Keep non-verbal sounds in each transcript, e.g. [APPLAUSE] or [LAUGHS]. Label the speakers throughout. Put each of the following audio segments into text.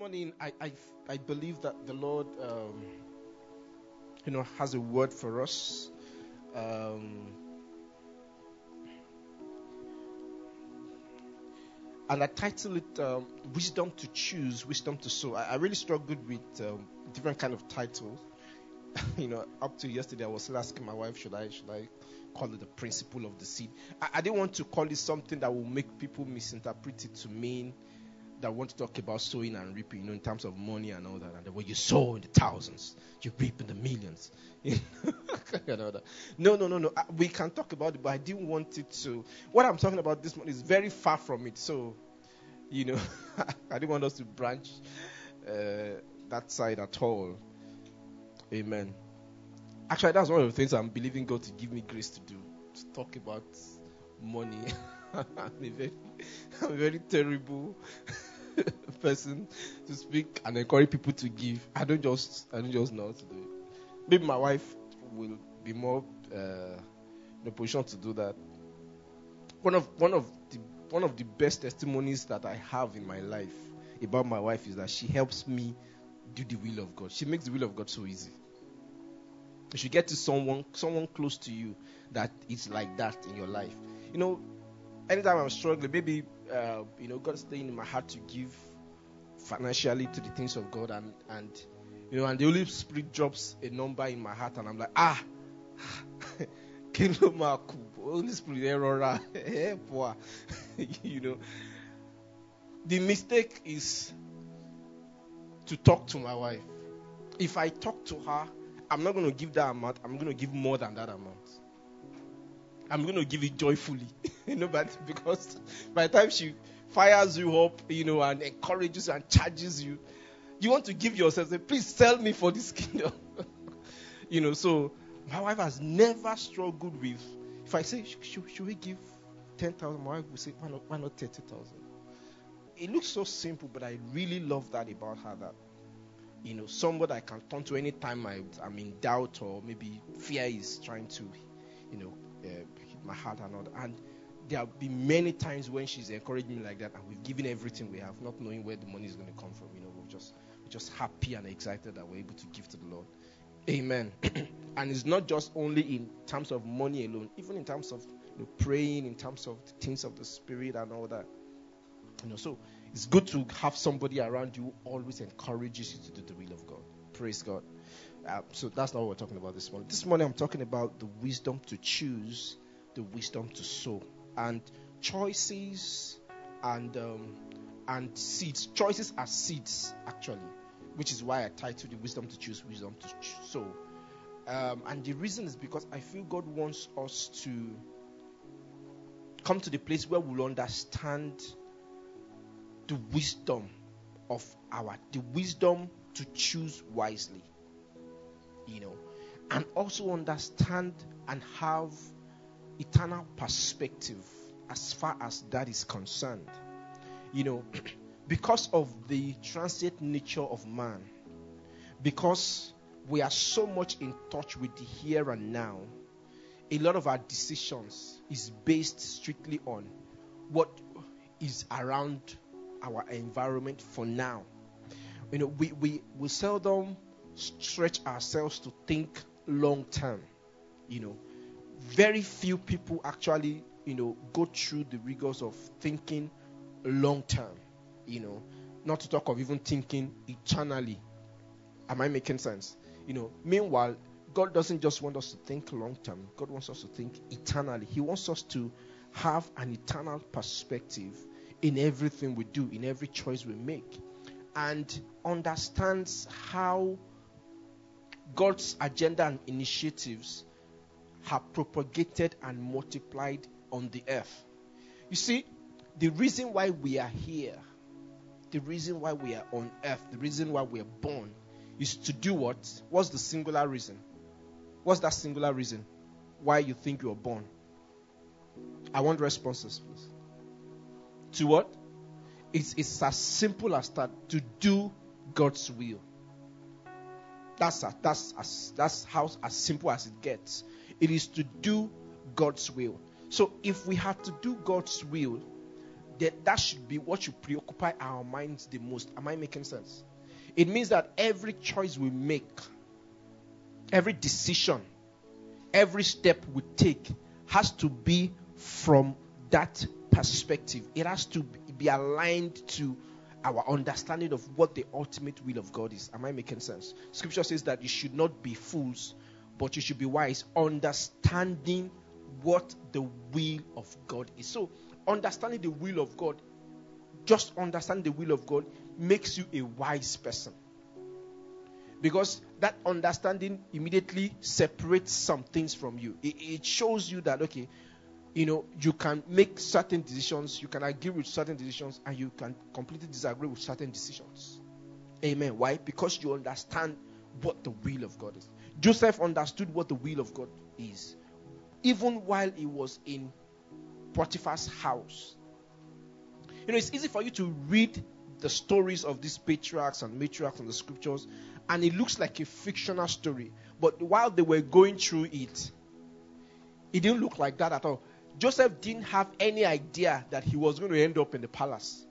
Speaker 1: morning, I, I, I believe that the Lord, um, you know, has a word for us. Um, and I title it um, "Wisdom to Choose, Wisdom to Sow." I, I really struggled with um, different kind of titles. [LAUGHS] you know, up to yesterday, I was still asking my wife, "Should I, should I call it the principle of the seed?" I, I didn't want to call it something that will make people misinterpret it to mean that want to talk about sowing and reaping, you know, in terms of money and all that. And when you sow in the thousands, you reap in the millions. [LAUGHS] no, no, no, no. Uh, we can talk about it, but I didn't want it to. What I'm talking about this morning is very far from it. So, you know, [LAUGHS] I didn't want us to branch uh, that side at all. Amen. Actually, that's one of the things I'm believing God to give me grace to do to talk about money. [LAUGHS] I'm a very, I'm a very terrible [LAUGHS] person to speak and encourage people to give. I don't just I don't just know how to do it. Maybe my wife will be more uh, in a position to do that. One of one of the one of the best testimonies that I have in my life about my wife is that she helps me do the will of God. She makes the will of God so easy. If you get to someone someone close to you that is like that in your life, you know, anytime I'm struggling, maybe uh, you know, God's laying in my heart to give financially to the things of God, and and you know, and the Holy Spirit drops a number in my heart, and I'm like, ah, [LAUGHS] Holy Spirit, error, [LAUGHS] [LAUGHS] you know. The mistake is to talk to my wife. If I talk to her, I'm not going to give that amount. I'm going to give more than that amount. I'm going to give it joyfully, [LAUGHS] you know, but because by the time she fires you up, you know, and encourages you and charges you, you want to give yourself, say, please sell me for this [LAUGHS] kingdom. [LAUGHS] you know, so my wife has never struggled with, if I say, should, we give 10,000, my wife will say, why not, why not 30,000? It looks so simple, but I really love that about her that, you know, somebody I can turn to anytime I, I'm in doubt or maybe fear is trying to, you know, uh, my heart and all. And there have been many times when she's encouraged me like that, and we've given everything we have, not knowing where the money is going to come from. You know, we're just we're just happy and excited that we're able to give to the Lord. Amen. [CLEARS THROAT] and it's not just only in terms of money alone, even in terms of you know, praying, in terms of things of the spirit and all that. You know, so it's good to have somebody around you who always encourages you to do the will of God. Praise God. Uh, so that's not what we're talking about this morning. This morning I'm talking about the wisdom to choose, the wisdom to sow, and choices and um, and seeds. Choices are seeds actually, which is why I titled the wisdom to choose, wisdom to sow. Um, and the reason is because I feel God wants us to come to the place where we'll understand the wisdom of our the wisdom to choose wisely you know, and also understand and have eternal perspective as far as that is concerned. You know, [CLEARS THROAT] because of the transient nature of man, because we are so much in touch with the here and now, a lot of our decisions is based strictly on what is around our environment for now. You know, we, we, we seldom stretch ourselves to think long term. You know, very few people actually, you know, go through the rigors of thinking long term. You know, not to talk of even thinking eternally. Am I making sense? You know, meanwhile, God doesn't just want us to think long term, God wants us to think eternally. He wants us to have an eternal perspective in everything we do, in every choice we make, and understands how God's agenda and initiatives have propagated and multiplied on the earth. You see, the reason why we are here, the reason why we are on earth, the reason why we are born is to do what? What's the singular reason? What's that singular reason why you think you're born? I want responses, please. To what? It's, it's as simple as that to do God's will. That's a, that's as, that's how as simple as it gets. It is to do God's will. So if we have to do God's will, that, that should be what should preoccupy our minds the most. Am I making sense? It means that every choice we make, every decision, every step we take has to be from that perspective. It has to be aligned to our understanding of what the ultimate will of God is. Am I making sense? Scripture says that you should not be fools, but you should be wise, understanding what the will of God is. So, understanding the will of God, just understanding the will of God, makes you a wise person. Because that understanding immediately separates some things from you. It, it shows you that, okay, you know, you can make certain decisions, you can agree with certain decisions, and you can completely disagree with certain decisions. Amen. Why? Because you understand what the will of God is. Joseph understood what the will of God is, even while he was in Potiphar's house. You know, it's easy for you to read the stories of these patriarchs and matriarchs in the scriptures, and it looks like a fictional story. But while they were going through it, it didn't look like that at all. Joseph didn't have any idea that he was going to end up in the palace.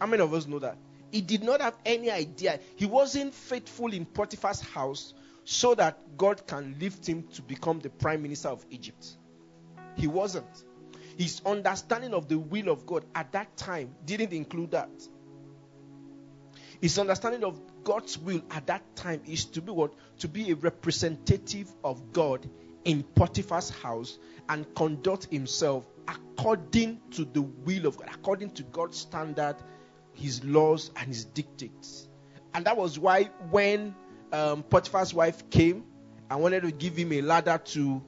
Speaker 1: How many of us know that? He did not have any idea. He wasn't faithful in Potiphar's house so that God can lift him to become the prime minister of Egypt. He wasn't. His understanding of the will of God at that time didn't include that. His understanding of God's will at that time is to be what? To be a representative of God in Potiphar's house and conduct himself according to the will of God, according to God's standard, his laws, and his dictates. And that was why when um, Potiphar's wife came and wanted to give him a ladder to,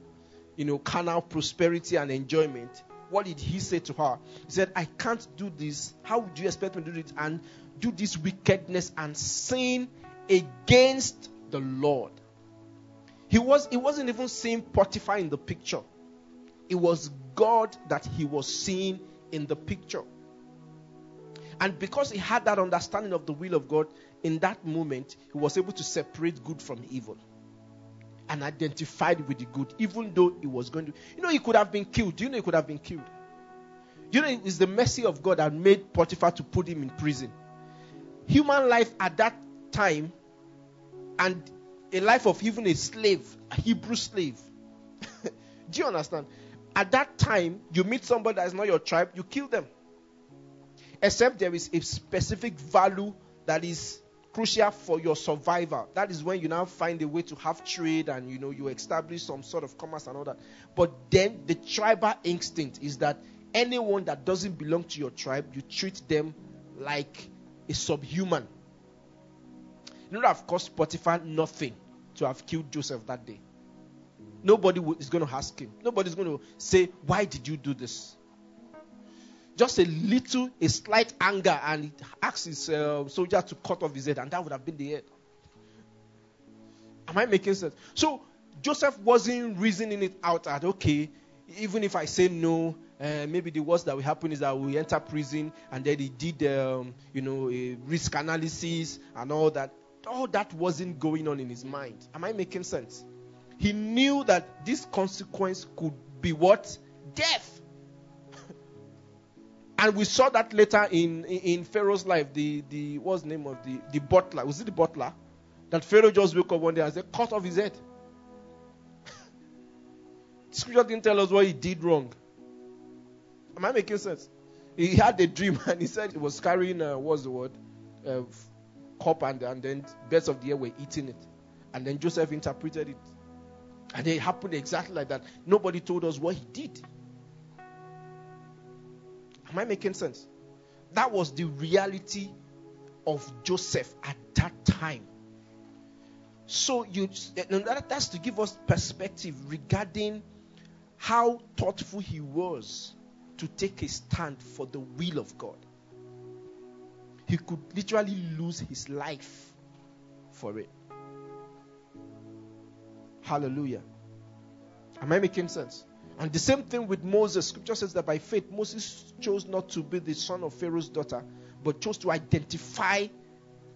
Speaker 1: you know, carnal prosperity and enjoyment, what did he say to her? He said, I can't do this. How would you expect me to do it and do this wickedness and sin against the Lord? He was he wasn't even seeing Potiphar in the picture. It was God that he was seeing in the picture. And because he had that understanding of the will of God, in that moment, he was able to separate good from evil and identified with the good, even though he was going to. You know, he could have been killed. You know he could have been killed? You know, it's the mercy of God that made Potiphar to put him in prison. Human life at that time and a life of even a slave, a Hebrew slave. [LAUGHS] Do you understand? At that time, you meet somebody that is not your tribe, you kill them. Except there is a specific value that is crucial for your survival. That is when you now find a way to have trade and you know you establish some sort of commerce and all that. But then the tribal instinct is that anyone that doesn't belong to your tribe, you treat them like a subhuman. It would have cost Potiphar nothing to have killed Joseph that day. Nobody is going to ask him. Nobody's going to say, Why did you do this? Just a little, a slight anger, and he asks his uh, soldier to cut off his head, and that would have been the head. Am I making sense? So Joseph wasn't reasoning it out at okay, even if I say no, uh, maybe the worst that will happen is that we enter prison, and then he did, um, you know, a risk analysis and all that. All that wasn't going on in his mind. Am I making sense? He knew that this consequence could be what? Death. And we saw that later in, in, in, Pharaoh's life. The, the what's the name of the, the butler? Was it the butler? That Pharaoh just woke up one day and said, cut off his head. [LAUGHS] Scripture didn't tell us what he did wrong. Am I making sense? He had a dream [LAUGHS] and he said he was carrying, uh, what's the word? Uh, cup and, and then birds of the air were eating it. And then Joseph interpreted it. And it happened exactly like that. Nobody told us what he did. Am I making sense? That was the reality of Joseph at that time. So you that's to give us perspective regarding how thoughtful he was to take a stand for the will of God. He could literally lose his life for it. Hallelujah. Am I making sense? And the same thing with Moses. Scripture says that by faith, Moses chose not to be the son of Pharaoh's daughter, but chose to identify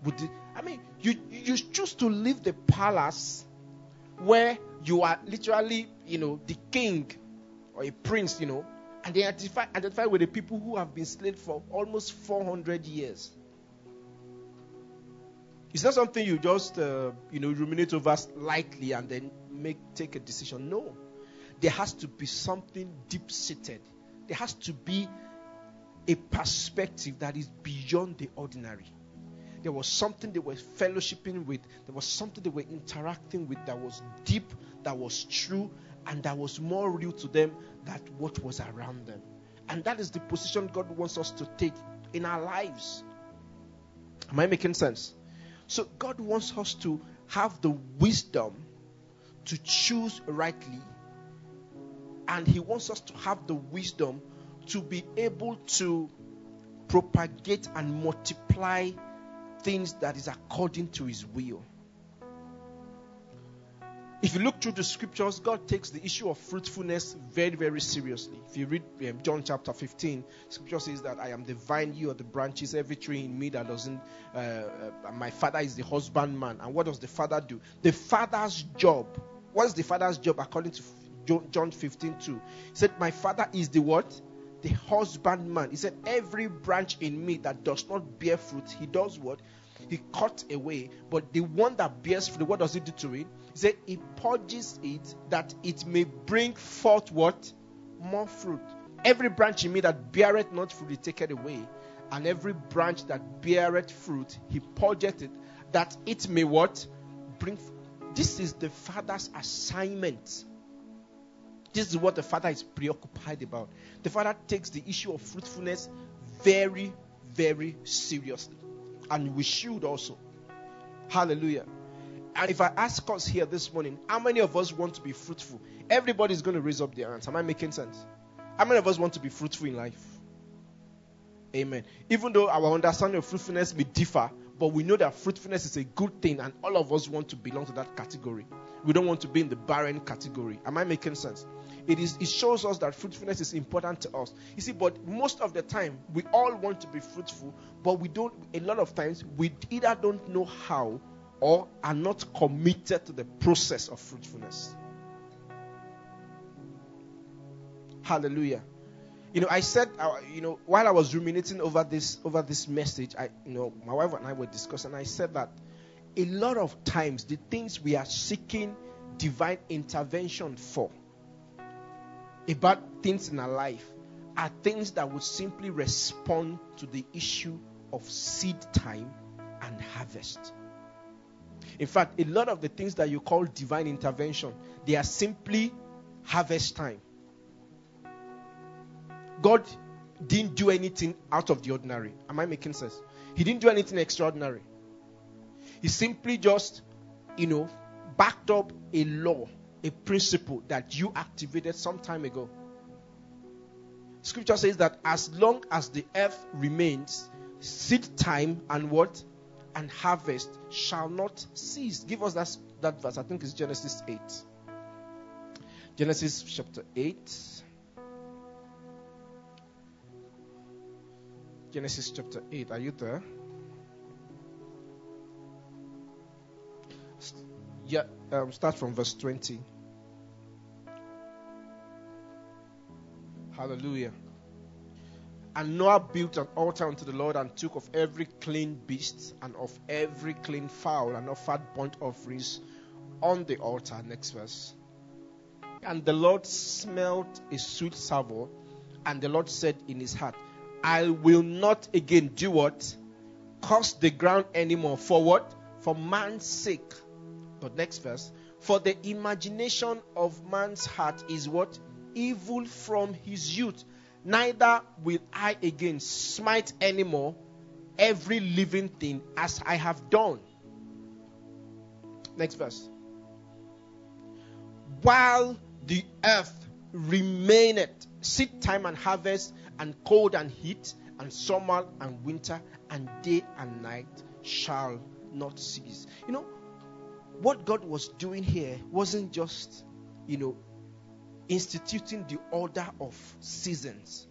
Speaker 1: with the. I mean, you, you choose to leave the palace where you are literally, you know, the king or a prince, you know, And identify, identify with the people who have been slaves for almost 400 years. It's not something you just, uh, you know, ruminate over lightly and then make take a decision. No, there has to be something deep seated. There has to be a perspective that is beyond the ordinary. There was something they were fellowshipping with. There was something they were interacting with that was deep, that was true, and that was more real to them than what was around them. And that is the position God wants us to take in our lives. Am I making sense? So, God wants us to have the wisdom to choose rightly, and He wants us to have the wisdom to be able to propagate and multiply things that is according to His will. If you look through the scriptures, God takes the issue of fruitfulness very, very seriously. If you read um, John chapter 15, scripture says that I am the vine, you are the branches, every tree in me that doesn't, uh, uh, my father is the husbandman. And what does the father do? The father's job, what's the father's job according to John 15 2? He said, My father is the what? The husbandman. He said, Every branch in me that does not bear fruit, he does what? He cut away. But the one that bears fruit, what does he do to it? He said, He purges it that it may bring forth what? More fruit. Every branch in me that beareth not fruit, he taketh away. And every branch that beareth fruit, he purgeth it that it may what? Bring. This is the Father's assignment. This is what the Father is preoccupied about. The Father takes the issue of fruitfulness very, very seriously. And we should also. Hallelujah. And if I ask us here this morning, how many of us want to be fruitful? Everybody's going to raise up their hands. Am I making sense? How many of us want to be fruitful in life? Amen. Even though our understanding of fruitfulness may differ, but we know that fruitfulness is a good thing, and all of us want to belong to that category. We don't want to be in the barren category. Am I making sense? It is it shows us that fruitfulness is important to us. You see, but most of the time we all want to be fruitful, but we don't a lot of times we either don't know how or are not committed to the process of fruitfulness. Hallelujah. You know, I said, uh, you know, while I was ruminating over this over this message, I, you know, my wife and I were discussing. I said that a lot of times the things we are seeking divine intervention for, about things in our life, are things that would simply respond to the issue of seed time and harvest. In fact, a lot of the things that you call divine intervention, they are simply harvest time. God didn't do anything out of the ordinary. Am I making sense? He didn't do anything extraordinary. He simply just, you know, backed up a law, a principle that you activated some time ago. Scripture says that as long as the earth remains, seed time and what? and harvest shall not cease. Give us that, that verse. I think it's Genesis 8. Genesis chapter 8. Genesis chapter 8. Are you there? Yeah, um, start from verse 20. Hallelujah. And Noah built an altar unto the Lord and took of every clean beast and of every clean fowl and offered burnt offerings on the altar. Next verse. And the Lord smelled a sweet savour, and the Lord said in his heart, I will not again do what? Curse the ground anymore. For what? For man's sake. But next verse. For the imagination of man's heart is what? Evil from his youth neither will I again smite anymore every living thing as I have done. Next verse. While the earth remaineth, seed time and harvest, and cold and heat, and summer and winter, and day and night shall not cease. You know, what God was doing here wasn't just, you know, instituting the order of seasons.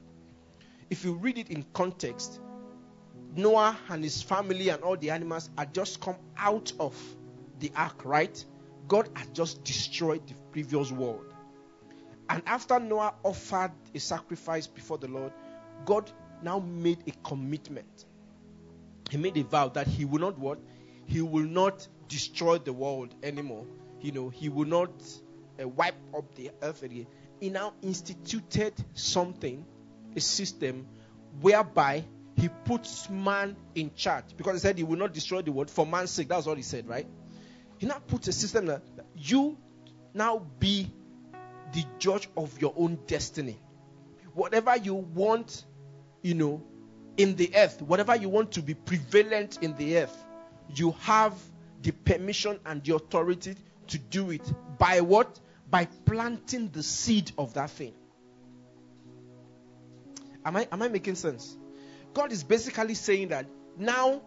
Speaker 1: If you read it in context, Noah and his family and all the animals had just come out of the ark, right? God had just destroyed the previous world. And after Noah offered a sacrifice before the Lord, God now made a commitment. He made a vow that he will not what? He will not destroy the world anymore. You know, he will not uh, wipe up the earth again. He now instituted something, a system, whereby he puts man in charge. Because he said he will not destroy the world for man's sake. That's what he said, right? He now puts a system that you now be the judge of your own destiny. Whatever you want, you know, in the earth, whatever you want to be prevalent in the earth, you have the permission and the authority to do it. By what? By planting the seed of that thing. Am I, am I making sense? God is basically saying that now,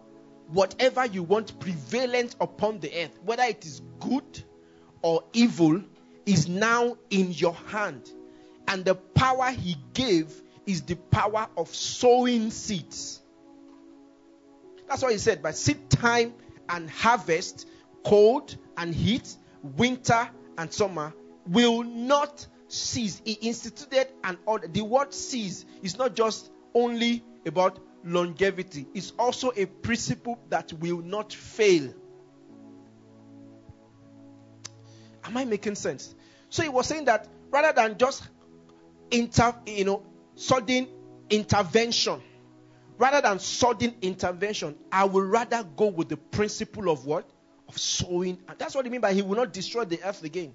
Speaker 1: whatever you want prevalent upon the earth, whether it is good or evil, is now in your hand. And the power He gave is the power of sowing seeds. That's what He said. By seed time and harvest, cold and heat, winter and summer will not cease. He instituted an order. The word cease is not just only about longevity, it's also a principle that will not fail. Am I making sense? So he was saying that rather than just inter, you know, sudden intervention, rather than sudden intervention, I would rather go with the principle of what? Of sowing. And that's what he mean by he will not destroy the earth again.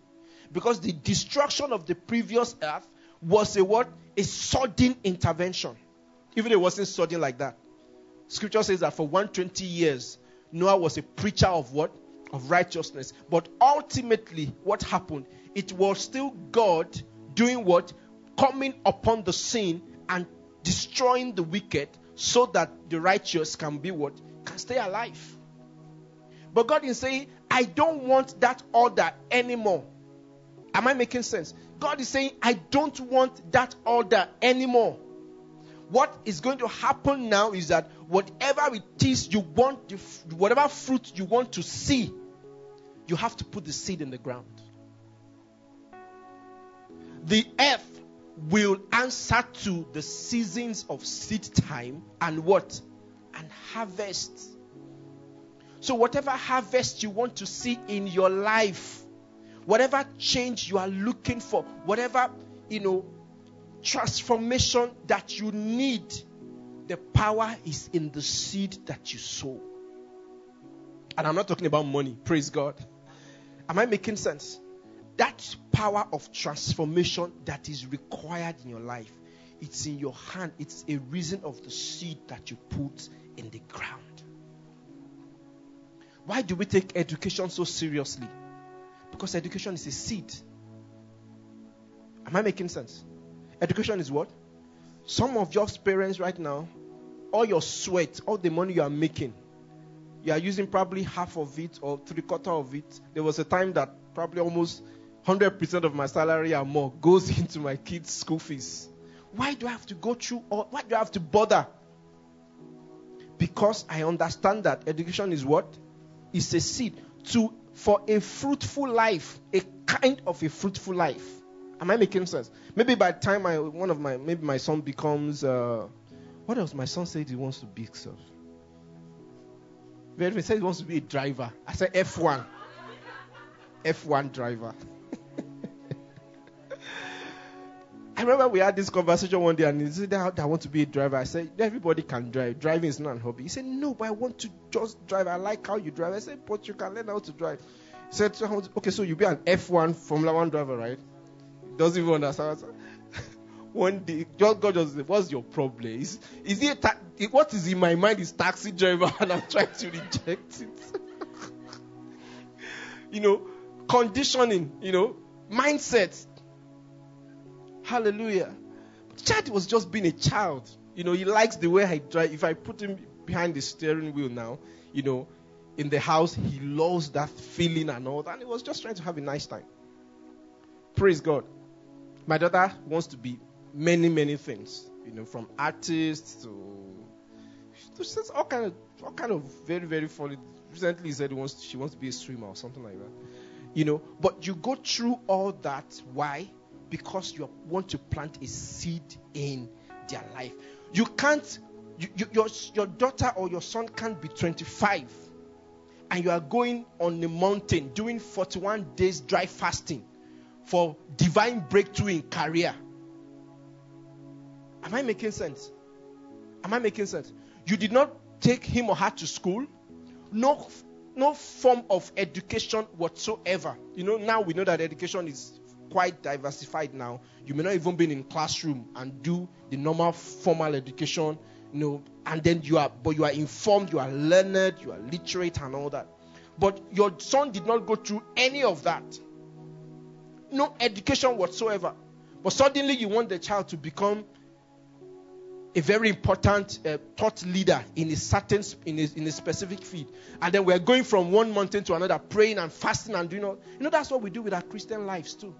Speaker 1: Because the destruction of the previous earth was a what? A sudden intervention. Even it wasn't sudden like that. Scripture says that for 120 years, Noah was a preacher of what? Of righteousness. But ultimately, what happened? It was still God doing what? Coming upon the scene and destroying the wicked so that the righteous can be what? Can stay alive. But God is saying, I don't want that order anymore. Am I making sense? God is saying, I don't want that order anymore. What is going to happen now is that whatever it is you want, whatever fruit you want to see, you have to put the seed in the ground. The earth will answer to the seasons of seed time and what? And harvest. So, whatever harvest you want to see in your life, whatever change you are looking for, whatever, you know, transformation that you need, the power is in the seed that you sow. And I'm not talking about money, praise God. Am I making sense? That power of transformation that is required in your life, it's in your hand. It's a reason of the seed that you put in the ground. Why do we take education so seriously? Because education is a seed. Am I making sense? Education is what? Some of your parents right now, all your sweat, all the money you are making, you are using probably half of it or three quarter of it. There was a time that probably almost 100% of my salary or more goes [LAUGHS] into my kids' school fees. Why do I have to go through or why do I have to bother? Because I understand that education is what? It's a seed to for a fruitful life, a kind of a fruitful life. Am I making sense? Maybe by the time I one of my maybe my son becomes uh, what else? My son said he wants to be so. He said he wants to be a driver. I said F1. F1 driver. I remember we had this conversation one day, and he said, I want to be a driver. I said, Everybody can drive. Driving is not a hobby. He said, No, but I want to just drive. I like how you drive. I said, But you can learn how to drive. He said, Okay, so you'll be an F1 Formula One driver, right? Doesn't even understand. [LAUGHS] one day, God just said, What's your problem? Is, is it ta- what is in my mind is taxi driver, [LAUGHS] and I'm trying to reject it. [LAUGHS] you know, conditioning, you know, mindset Hallelujah. But was just being a child. You know, he likes the way I drive. If I put him behind the steering wheel now, you know, in the house, he loves that feeling and all that. And he was just trying to have a nice time. Praise God. My daughter wants to be many, many things. You know, from artist to, to all kind of all kind of very, very funny. Recently, he said he wants she wants to be a swimmer or something like that. You know, but you go through all that. Why? Because you want to plant a seed in their life. You can't, you, you, your, your daughter or your son can't be 25 and you are going on the mountain doing 41 days dry fasting for divine breakthrough in career. Am I making sense? Am I making sense? You did not take him or her to school. No, no form of education whatsoever. You know, now we know that education is quite diversified now. You may not even be in classroom and do the normal formal education, you know, and then you are, but you are informed, you are learned, you are literate, and all that. But your son did not go through any of that. No education whatsoever. But suddenly you want the child to become a very important uh, thought leader in a certain in a, in a specific field and then we're going from one mountain to another praying and fasting and doing all you know that's what we do with our christian lives too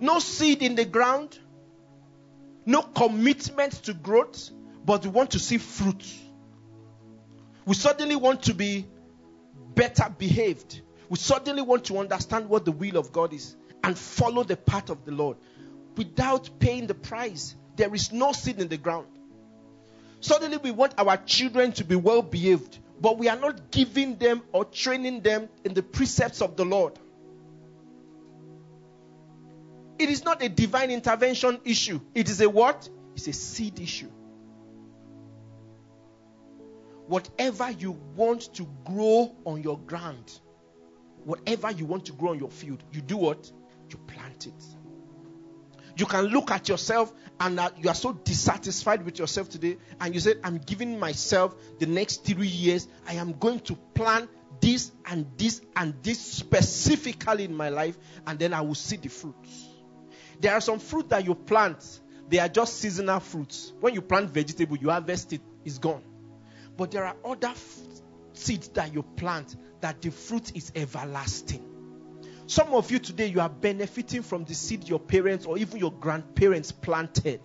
Speaker 1: no seed in the ground, no commitment to growth, but we want to see fruit. We suddenly want to be better behaved. We suddenly want to understand what the will of God is and follow the path of the Lord without paying the price. There is no seed in the ground. Suddenly, we want our children to be well behaved, but we are not giving them or training them in the precepts of the Lord. It is not a divine intervention issue. It is a what? It's a seed issue. Whatever you want to grow on your ground, whatever you want to grow on your field, you do what? You plant it. You can look at yourself and uh, you are so dissatisfied with yourself today, and you say, I'm giving myself the next three years, I am going to plant this and this and this specifically in my life, and then I will see the fruits. There are some fruit that you plant, they are just seasonal fruits. When you plant vegetable, you harvest it, it's gone. But there are other f- seeds that you plant that the fruit is everlasting. Some of you today, you are benefiting from the seed your parents or even your grandparents planted.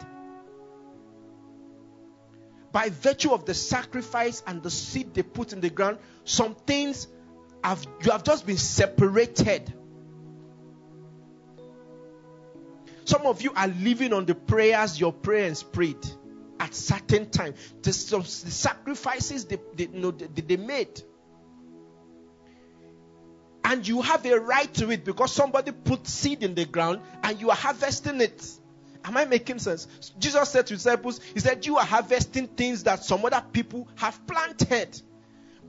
Speaker 1: By virtue of the sacrifice and the seed they put in the ground, some things have you have just been separated Some of you are living on the prayers your parents prayed at certain time. The, the sacrifices they, they, you know, they, they made. And you have a right to it because somebody put seed in the ground and you are harvesting it. Am I making sense? Jesus said to disciples, He said, You are harvesting things that some other people have planted.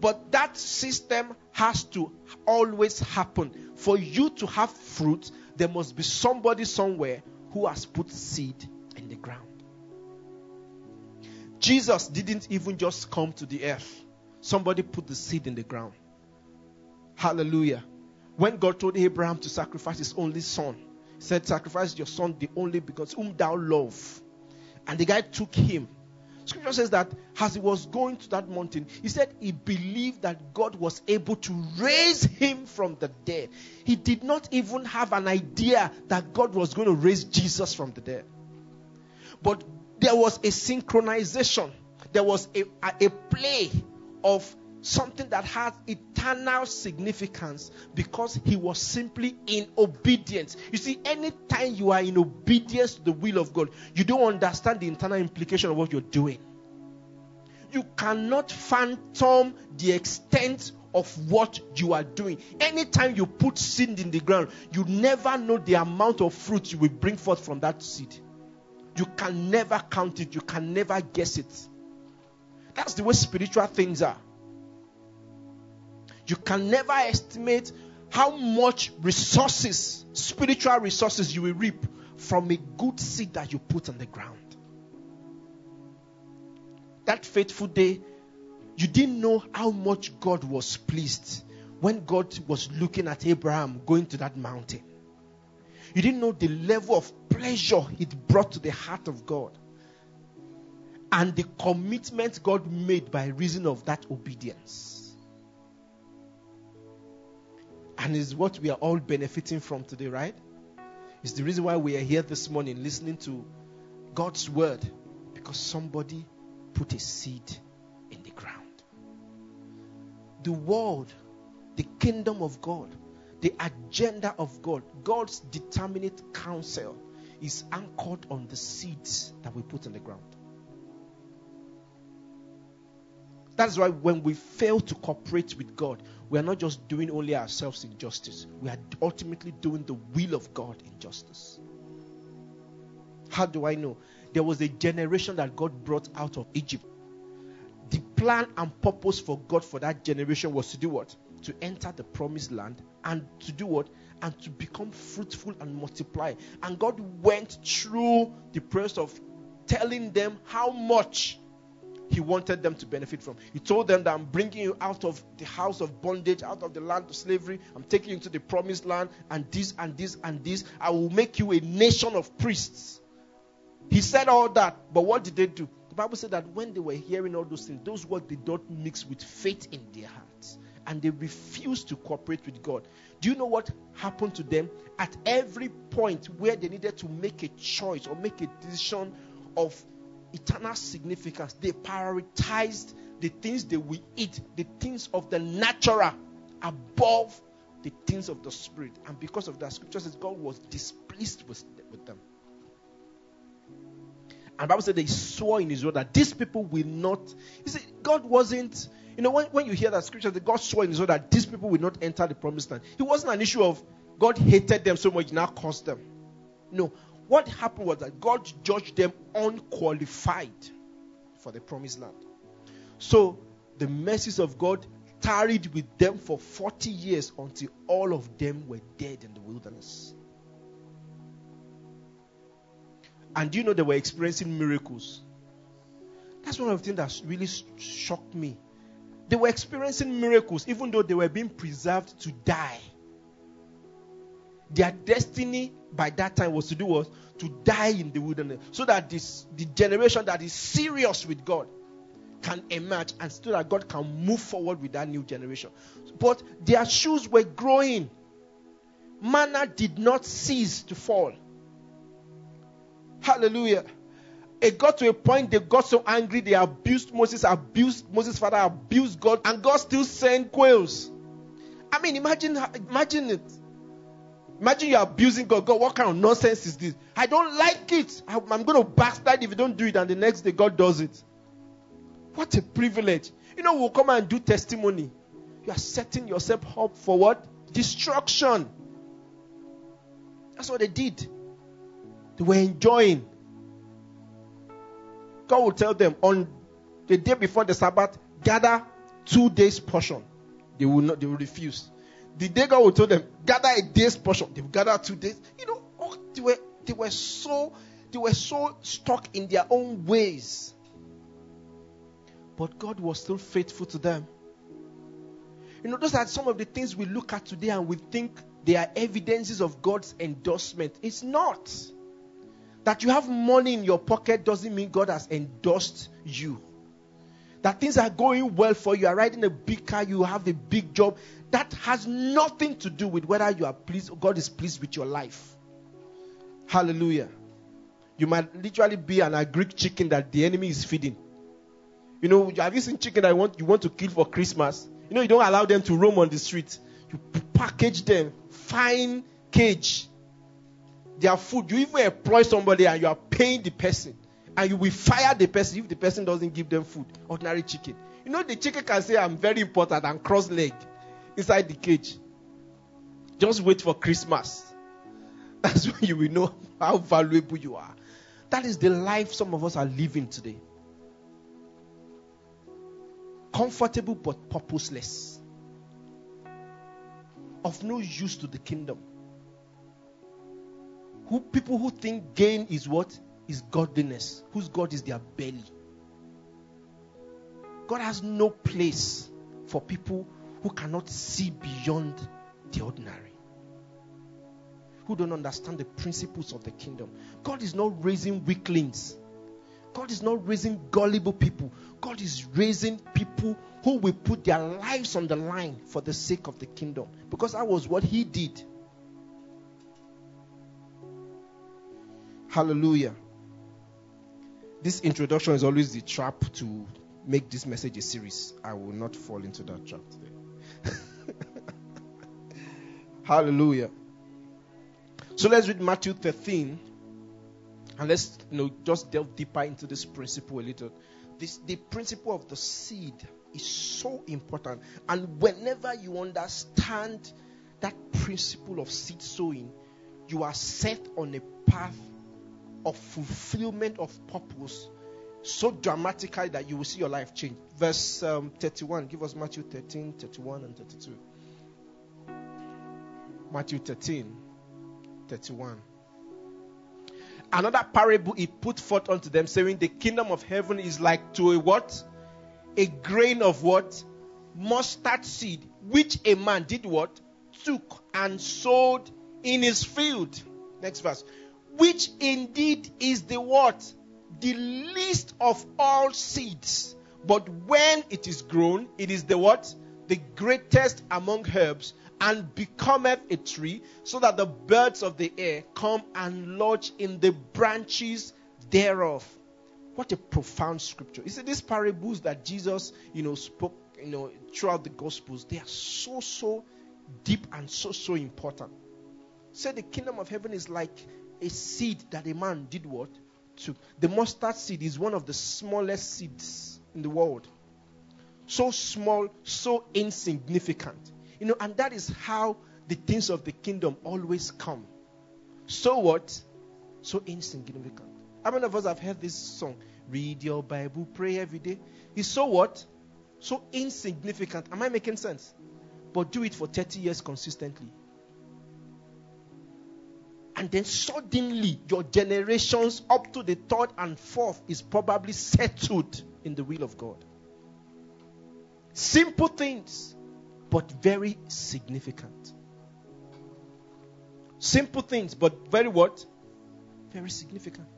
Speaker 1: But that system has to always happen. For you to have fruit, there must be somebody somewhere who has put seed in the ground. Jesus didn't even just come to the earth, somebody put the seed in the ground. Hallelujah. When God told Abraham to sacrifice his only son, he said, Sacrifice your son, the only because whom thou love. And the guy took him Scripture says that as he was going to that mountain, he said he believed that God was able to raise him from the dead. He did not even have an idea that God was going to raise Jesus from the dead. But there was a synchronization, there was a, a, a play of something that has eternal significance because he was simply in obedience. You see, anytime you are in obedience to the will of God, you don't understand the internal implication of what you're doing. You cannot phantom the extent of what you are doing. Anytime you put seed in the ground, you never know the amount of fruit you will bring forth from that seed. You can never count it, you can never guess it. That's the way spiritual things are. You can never estimate how much resources, spiritual resources, you will reap from a good seed that you put on the ground. That faithful day, you didn't know how much God was pleased when God was looking at Abraham going to that mountain. You didn't know the level of pleasure it brought to the heart of God and the commitment God made by reason of that obedience. And is what we are all benefiting from today, right? It's the reason why we are here this morning listening to God's word because somebody put a seed in the ground. The world, the kingdom of God the agenda of God, God's determinate counsel, is anchored on the seeds that we put in the ground. That's why when we fail to cooperate with God, we are not just doing only ourselves injustice, we are ultimately doing the will of God in justice. How do I know? There was a generation that God brought out of Egypt. The plan and purpose for God for that generation was to do what? To enter the promised land and to do what? And to become fruitful and multiply. And God went through the process of telling them how much he wanted them to benefit from. He told them that I'm bringing you out of the house of bondage, out of the land of slavery. I'm taking you into the promised land, and this and this and this. I will make you a nation of priests. He said all that, but what did they do? The Bible said that when they were hearing all those things, those words did not mix with faith in their hearts, and they refused to cooperate with God. Do you know what happened to them? At every point where they needed to make a choice or make a decision of eternal significance, they prioritized the things they will eat, the things of the natural above the things of the spirit. And because of that, scripture says God was displeased with, with them. And Bible said they swore in Israel that these people will not. You see, God wasn't. You know, when, when you hear that scripture, that God swore in Israel that these people will not enter the promised land. It wasn't an issue of God hated them so much, now caused them. No, what happened was that God judged them unqualified for the promised land. So the mercies of God tarried with them for 40 years until all of them were dead in the wilderness. And you know they were experiencing miracles? That's one of the things that really shocked me. They were experiencing miracles even though they were being preserved to die. Their destiny by that time was to do was to die in the wilderness so that this the generation that is serious with God can emerge and so that God can move forward with that new generation. But their shoes were growing. Manna did not cease to fall. Hallelujah. It got to a point they got so angry they abused Moses, abused Moses' father, abused God, and God still sent quails. I mean, imagine, imagine it. Imagine you're abusing God. God, what kind of nonsense is this? I don't like it. I'm going to backslide if you don't do it, and the next day God does it. What a privilege. You know, we'll come and do testimony. You are setting yourself up for what? Destruction. That's what they did. They were enjoying. God will tell them on the day before the Sabbath, gather two days portion. They will not, they will refuse. The day God will tell them, gather a day's portion, they've gathered two days. You know, oh, they were they were so they were so stuck in their own ways. But God was still faithful to them. You know, those are some of the things we look at today and we think they are evidences of God's endorsement. It's not. That you have money in your pocket doesn't mean God has endorsed you. That things are going well for you, you are riding a big car, you have a big job. That has nothing to do with whether you are pleased, God is pleased with your life. Hallelujah. You might literally be an Greek chicken that the enemy is feeding. You know, have you seen chicken that you want, you want to kill for Christmas? You know, you don't allow them to roam on the street. You package them, fine cage, their food. You even employ somebody and you are paying the person. And you will fire the person if the person doesn't give them food. Ordinary chicken. You know, the chicken can say, I'm very important and cross leg inside the cage. Just wait for Christmas. [LAUGHS] That's when you will know how valuable you are. That is the life some of us are living today. Comfortable but purposeless. Of no use to the kingdom who people who think gain is what is godliness whose god is their belly god has no place for people who cannot see beyond the ordinary who don't understand the principles of the kingdom god is not raising weaklings god is not raising gullible people god is raising people who will put their lives on the line for the sake of the kingdom because that was what he did Hallelujah. This introduction is always the trap to make this message a series. I will not fall into that trap today. Hallelujah. So let's read Matthew 13 and let's you know just delve deeper into this principle a little. This the principle of the seed is so important. And whenever you understand that principle of seed sowing, you are set on a path of fulfillment of purpose so dramatically that you will see your life change. Verse um, 31. Give us Matthew 13, 31, and 32. Matthew 13, 31. Another parable he put forth unto them, saying, The kingdom of heaven is like to a what? A grain of what? Mustard seed, which a man did what? Took and sowed in his field. Next verse. Which indeed is the what? The least of all seeds. But when it is grown, it is the what? The greatest among herbs and becometh a tree, so that the birds of the air come and lodge in the branches thereof. What a profound scripture. You see, these parables that Jesus, you know, spoke, you know, throughout the Gospels, they are so, so deep and so, so important. Say the kingdom of heaven is like a seed that a man did what? Took. The mustard seed is one of the smallest seeds in the world. So small, so insignificant. You know, and that is how the things of the kingdom always come. So what? So insignificant. How many of us have heard this song? Read your Bible, pray every day. It's so what? So insignificant. Am I making sense? But do it for 30 years consistently. And then suddenly, your generations up to the third and fourth is probably settled in the will of God. Simple things but very significant. Simple things, but very what? Very significant.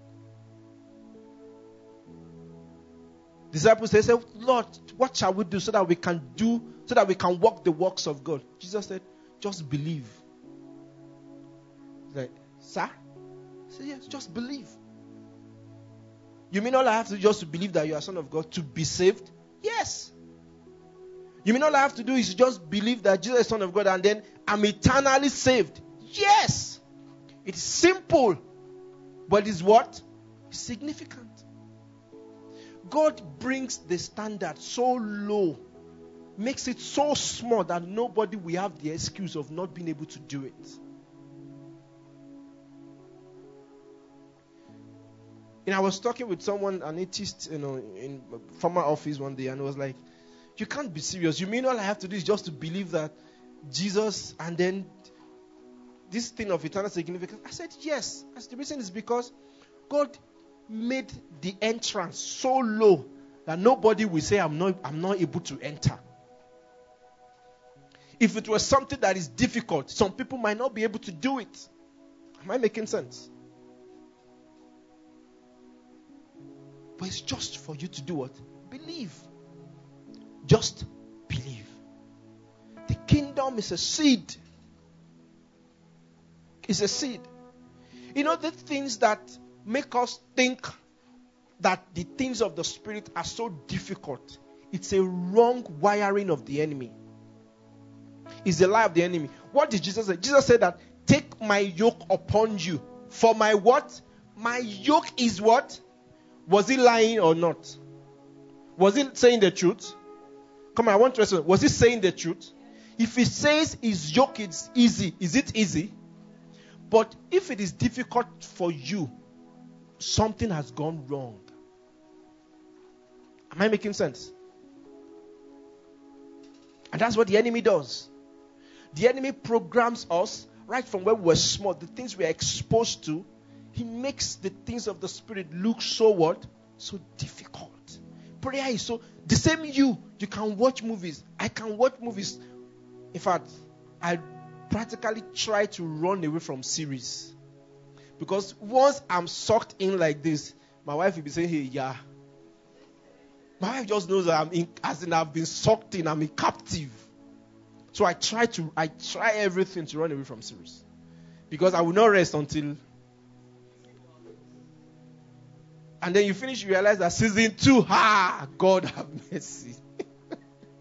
Speaker 1: Disciples they said, Lord, what shall we do so that we can do, so that we can walk the works of God? Jesus said, just believe. Like, sir? He said, yes, just believe. You mean all I have to do just believe that you are son of God to be saved? Yes. You mean all I have to do is just believe that Jesus is Son of God and then I'm eternally saved? Yes. It's simple, but it's what? Significant. God brings the standard so low, makes it so small that nobody will have the excuse of not being able to do it. And I was talking with someone, an atheist, you know, in former office one day, and I was like, you can't be serious. You mean all I have to do is just to believe that Jesus and then this thing of eternal significance? I said, yes. As the reason is because God made the entrance so low that nobody will say, I'm not, I'm not able to enter. If it was something that is difficult, some people might not be able to do it. Am I making sense? But it's just for you to do what? Believe. Just believe. The kingdom is a seed. It's a seed. You know, the things that make us think that the things of the spirit are so difficult, it's a wrong wiring of the enemy. It's the lie of the enemy. What did Jesus say? Jesus said that take my yoke upon you. For my what? My yoke is what? Was he lying or not? Was he saying the truth? Come on, I want to ask was he saying the truth? If he says his yoke is easy, is it easy? But if it is difficult for you, something has gone wrong. Am I making sense? And that's what the enemy does. The enemy programs us right from when we were small, the things we are exposed to. He makes the things of the spirit look so what? So difficult. Prayer is so the same you. You can watch movies. I can watch movies. In fact, I practically try to run away from series. Because once I'm sucked in like this, my wife will be saying, Hey, yeah. My wife just knows that I'm in, as in I've been sucked in, I'm a captive. So I try to I try everything to run away from series. Because I will not rest until And then you finish, you realize that season two, ha, God have mercy.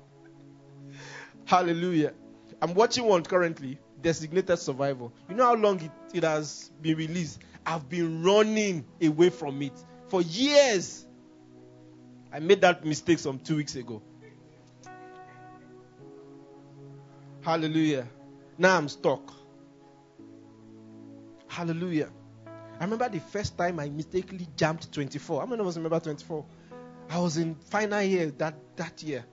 Speaker 1: [LAUGHS] Hallelujah. I'm watching one currently. designated survivor. You know how long it, it has been released? I've been running away from it for years. I made that mistake some two weeks ago. Hallelujah. Now I'm stuck. Hallelujah. I remember the first time I mistakenly jumped 24. How many of us remember 24? I was in final year that, that year.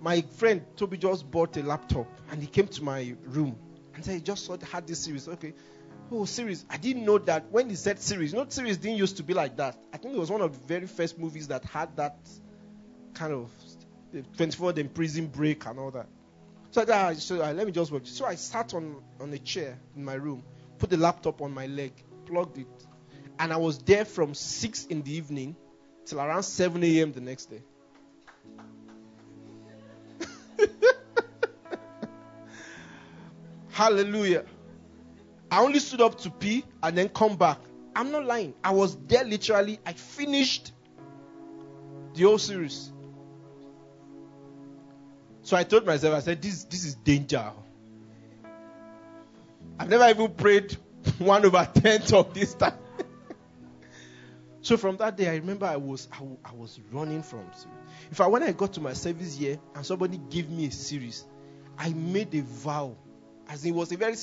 Speaker 1: My friend Toby just bought a laptop and he came to my room and said he just saw had this series. Okay. Oh, series. I didn't know that when he said series, not series didn't used to be like that. I think it was one of the very first movies that had that kind of 24 then prison break and all that. So, I, ah, so I, let me just watch. So I sat on, on a chair in my room, put the laptop on my leg, plugged it, and I was there from 6 in the evening till around 7 a.m. the next day. [LAUGHS] Hallelujah. I only stood up to pee and then come back. I'm not lying. I was there literally. I finished the whole series. So I told myself, I said, this, this is danger. I've never even prayed [LAUGHS] one over tenth of this time. [LAUGHS] so from that day, I remember I was I, I was running from. In fact, when I got to my service year and somebody gave me a series, I made a vow, as it was a very.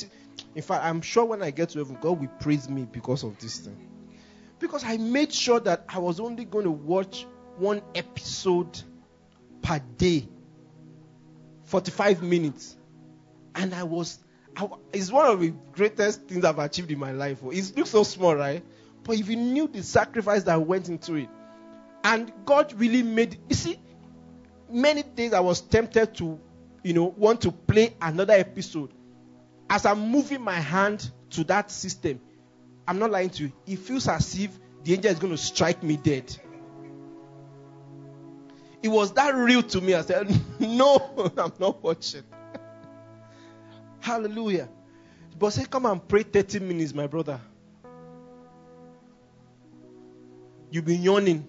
Speaker 1: In fact, I'm sure when I get to heaven, God will praise me because of this thing. Because I made sure that I was only going to watch one episode per day 45 minutes. And I was, it's one of the greatest things I've achieved in my life. Oh. It looks so small, right? But if you knew the sacrifice that went into it, and God really made, you see, many days I was tempted to, you know, want to play another episode. As I'm moving my hand to that system, I'm not lying to you, it feels as if the angel is going to strike me dead. It was that real to me. I said, [LAUGHS] No, [LAUGHS] I'm not watching. Hallelujah. But say, Come and pray 30 minutes, my brother. You've been yawning.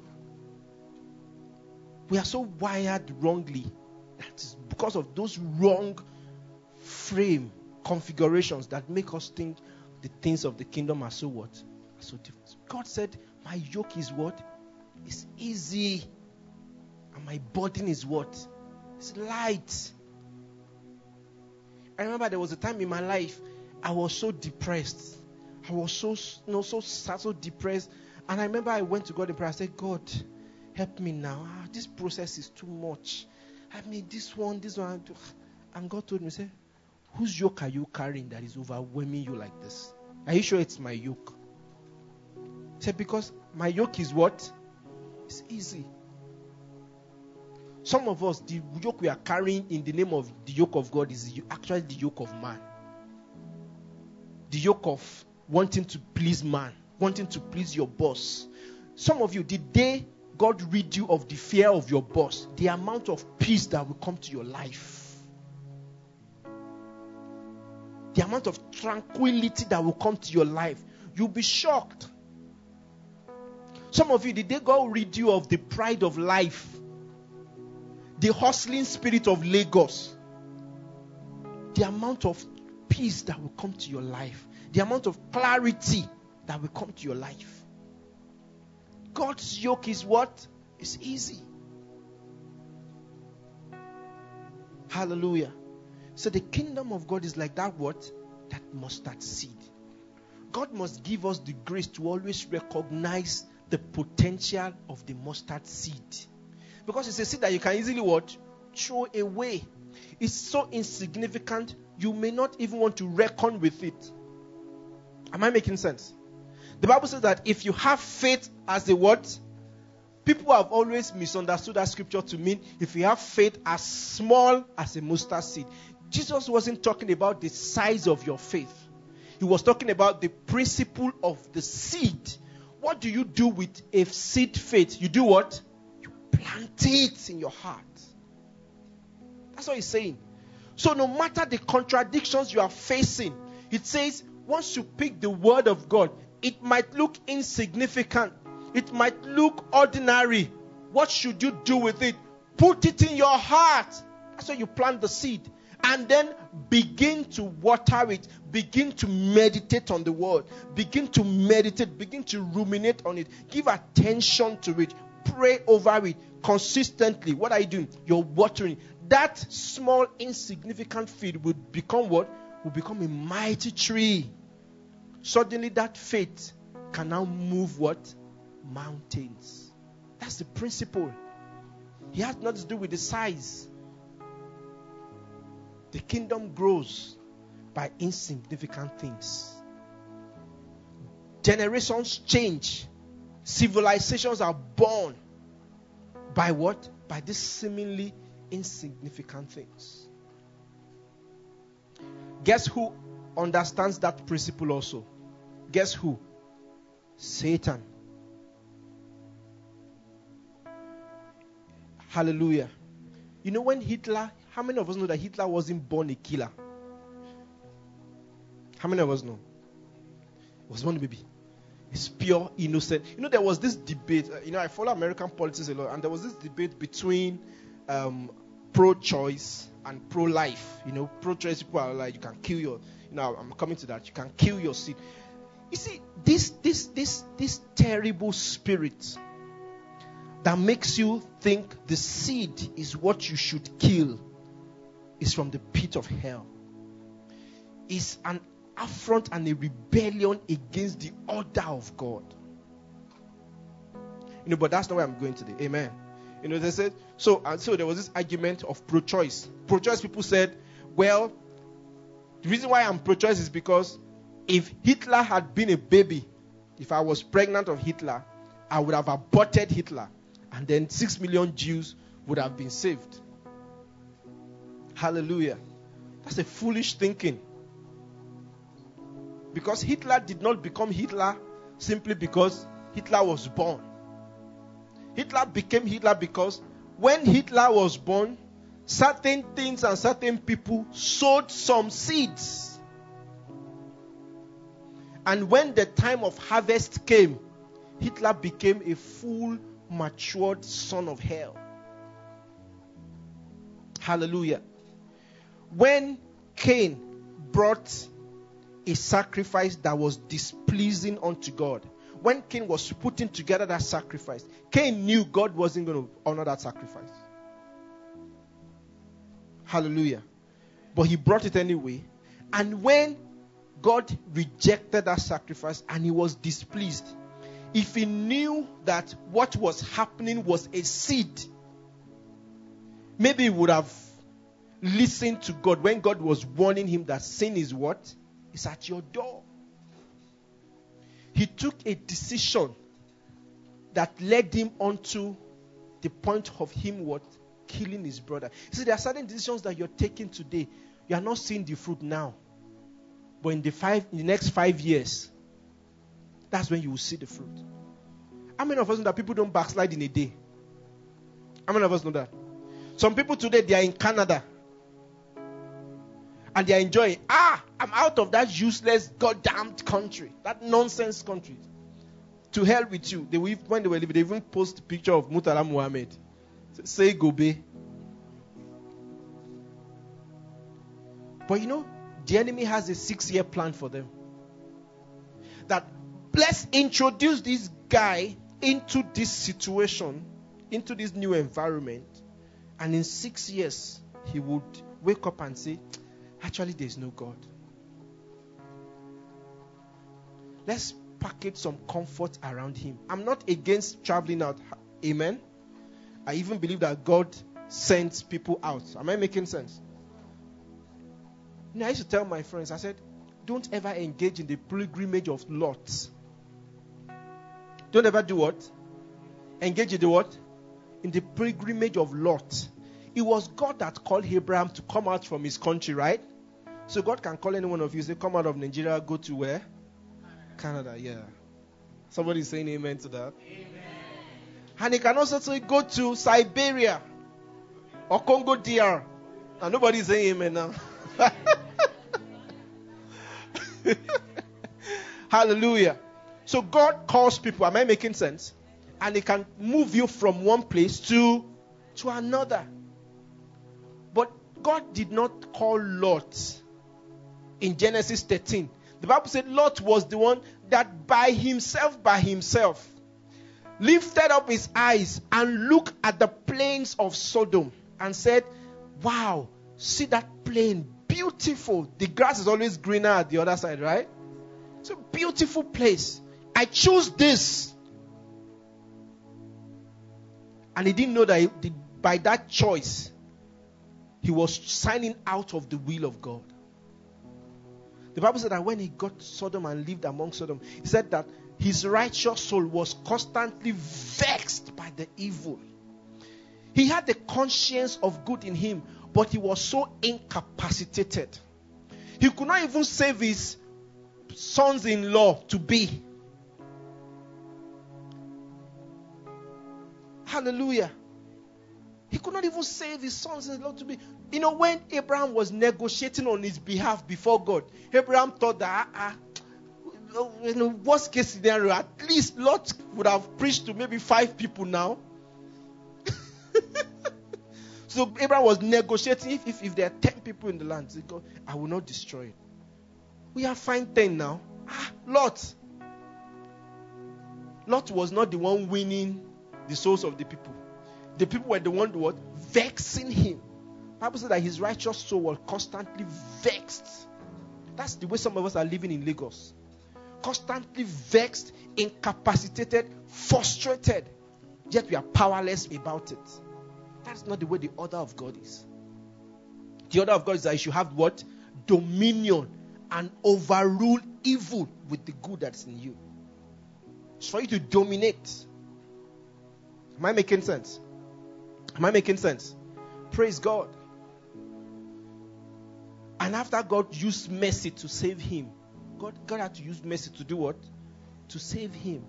Speaker 1: We are so wired wrongly. That is because of those wrong frame configurations that make us think the things of the kingdom are so what? Are so different. God said, My yoke is what? It's easy. And my burden is what? It's light. I remember there was a time in my life I was so depressed. I was so you know, so sad, so depressed. And I remember I went to God in prayer. I said, God, help me now. Ah, this process is too much. I mean, this one, this one. And God told me, say, whose yoke are you carrying that is overwhelming you like this? Are you sure it's my yoke? He said, because my yoke is what? It's easy. Some of us, the yoke we are carrying in the name of the yoke of God is actually the yoke of man. The yoke of wanting to please man, wanting to please your boss. Some of you, the day God rid you of the fear of your boss, the amount of peace that will come to your life, the amount of tranquility that will come to your life, you'll be shocked. Some of you, the day God rid you of the pride of life, the hustling spirit of Lagos, the amount of peace that will come to your life, the amount of clarity that will come to your life. God's yoke is what? It's easy. Hallelujah. So the kingdom of God is like that what? That mustard seed. God must give us the grace to always recognize the potential of the mustard seed. Because it's a seed that you can easily what? Throw away. It's so insignificant, you may not even want to reckon with it. Am I making sense? The Bible says that if you have faith as a what? People have always misunderstood that scripture to mean if you have faith as small as a mustard seed. Jesus wasn't talking about the size of your faith. He was talking about the principle of the seed. What do you do with a seed faith? You do what? Plant it in your heart. That's what he's saying. So, no matter the contradictions you are facing, it says once you pick the word of God, it might look insignificant, it might look ordinary. What should you do with it? Put it in your heart. That's why you plant the seed. And then begin to water it. Begin to meditate on the word. Begin to meditate. Begin to ruminate on it. Give attention to it. Pray over it consistently. What are you doing? You're watering. That small, insignificant seed will become what? Will become a mighty tree. Suddenly, that faith can now move what? Mountains. That's the principle. It has nothing to do with the size. The kingdom grows by insignificant things. Generations change. Civilizations are born by what? By these seemingly insignificant things. Guess who understands that principle also? Guess who? Satan. Hallelujah. You know, when Hitler, how many of us know that Hitler wasn't born a killer? How many of us know? He was born a baby. It's pure, innocent. You know, there was this debate. Uh, you know, I follow American politics a lot, and there was this debate between um, pro-choice and pro-life. You know, pro-choice people are like, you can kill your. You know, I'm coming to that. You can kill your seed. You see, this, this, this, this terrible spirit that makes you think the seed is what you should kill is from the pit of hell. Is an affront and a rebellion against the order of God. You know, but that's not where I'm going today. Amen. You know, they said so. And so there was this argument of pro-choice. Pro-choice people said, "Well, the reason why I'm pro-choice is because if Hitler had been a baby, if I was pregnant of Hitler, I would have aborted Hitler and then 6 million Jews would have been saved. Hallelujah. That's a foolish thinking. Because Hitler did not become Hitler simply because Hitler was born. Hitler became Hitler because when Hitler was born, certain things and certain people sowed some seeds. And when the time of harvest came, Hitler became a full matured son of hell. Hallelujah. When Cain brought a sacrifice that was displeasing unto God, when Cain was putting together that sacrifice, Cain knew God wasn't going to honor that sacrifice. Hallelujah. But he brought it anyway. And when God rejected that sacrifice and he was displeased, if he knew that what was happening was a seed, maybe he would have listened to God when God was warning him that sin is what? Is at your door. He took a decision that led him onto the point of him what? Killing his brother. See, there are certain decisions that you're taking today. You are not seeing the fruit now. But in the five in the next five years, that's when you will see the fruit. How many of us know that people don't backslide in a day? How many of us know that? Some people today they are in Canada and they are enjoying. Ah, I'm out of that useless goddamn country, that nonsense country. To hell with you. They will, when they were living, they even post a picture of Murtala Muhammad. Say Gobe. But you know, the enemy has a six-year plan for them. That let's introduce this guy into this situation, into this new environment, and in six years, he would wake up and say, Actually, there's no God. Let's package some comfort around him. I'm not against traveling out. Amen. I even believe that God sends people out. Am I making sense? You know, I used to tell my friends, I said, don't ever engage in the pilgrimage of Lot. Don't ever do what? Engage in the what? In the pilgrimage of Lot. It was God that called Abraham to come out from his country, right? So God can call any one of you, say, come out of Nigeria, go to where? Canada, yeah. Somebody saying amen to that. Amen. And he can also say, go to Siberia or Congo DR. And nobody's saying amen now. [LAUGHS] Hallelujah. So God calls people. Am I making sense? And He can move you from one place to to another. But God did not call Lot in Genesis 13. The Bible said Lot was the one that by himself, by himself, lifted up his eyes and looked at the plains of Sodom and said, Wow, see that plain, beautiful. The grass is always greener at the other side, right? It's a beautiful place. I choose this. And he didn't know that he, by that choice, he was signing out of the will of God. The Bible said that when he got Sodom and lived among Sodom, he said that his righteous soul was constantly vexed by the evil. He had the conscience of good in him, but he was so incapacitated. He could not even save his sons in law to be. Hallelujah. He could not even save his sons in law to be. You know, when Abraham was negotiating on his behalf before God, Abraham thought that, ah, ah, in the worst case scenario, at least Lot would have preached to maybe five people now. [LAUGHS] so Abraham was negotiating. If, if, if there are ten people in the land, he go, I will not destroy it. We have fine ten now. Ah, Lot. Lot was not the one winning the souls of the people. The people were the one what vexing him. Bible says that his righteous soul was constantly vexed. That's the way some of us are living in Lagos. Constantly vexed, incapacitated, frustrated. Yet we are powerless about it. That's not the way the order of God is. The order of God is that you should have what? Dominion and overrule evil with the good that's in you. It's for you to dominate. Am I making sense? Am I making sense? Praise God. And after God used mercy to save him, God, God had to use mercy to do what? To save him.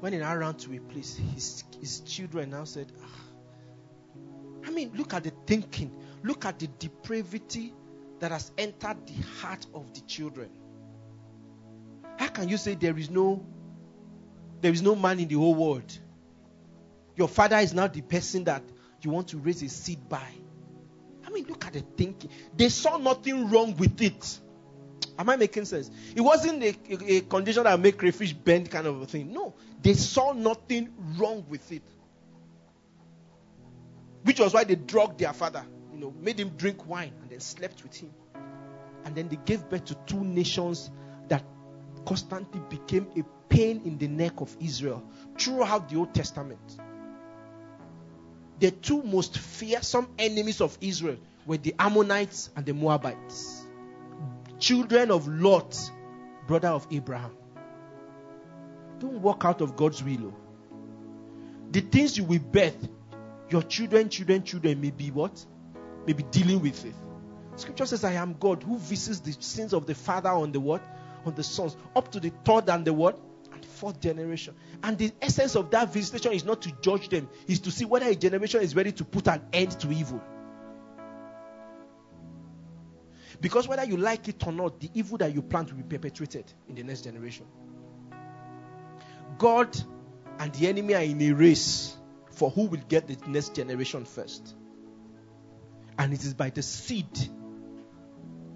Speaker 1: When he now ran to replace, his, his children now said, ah. I mean, look at the thinking, look at the depravity that has entered the heart of the children. How can you say there is no there is no man in the whole world? Your father is now the person that you want to raise a seed by. Mean, look at the thinking. They saw nothing wrong with it. Am I making sense? It wasn't a, a, a condition that make crayfish bend kind of a thing. No, they saw nothing wrong with it. Which was why they drugged their father, you know, made him drink wine and then slept with him. And then they gave birth to two nations that constantly became a pain in the neck of Israel throughout the Old Testament the two most fearsome enemies of Israel were the Ammonites and the Moabites. Children of Lot, brother of Abraham. Don't walk out of God's will. Oh. The things you will birth, your children, children, children may be what? May be dealing with it. Scripture says, I am God who visits the sins of the father on the what? On the sons. Up to the third and the what? Fourth generation. And the essence of that visitation is not to judge them, is to see whether a generation is ready to put an end to evil. Because whether you like it or not, the evil that you plant will be perpetuated in the next generation. God and the enemy are in a race for who will get the next generation first. And it is by the seed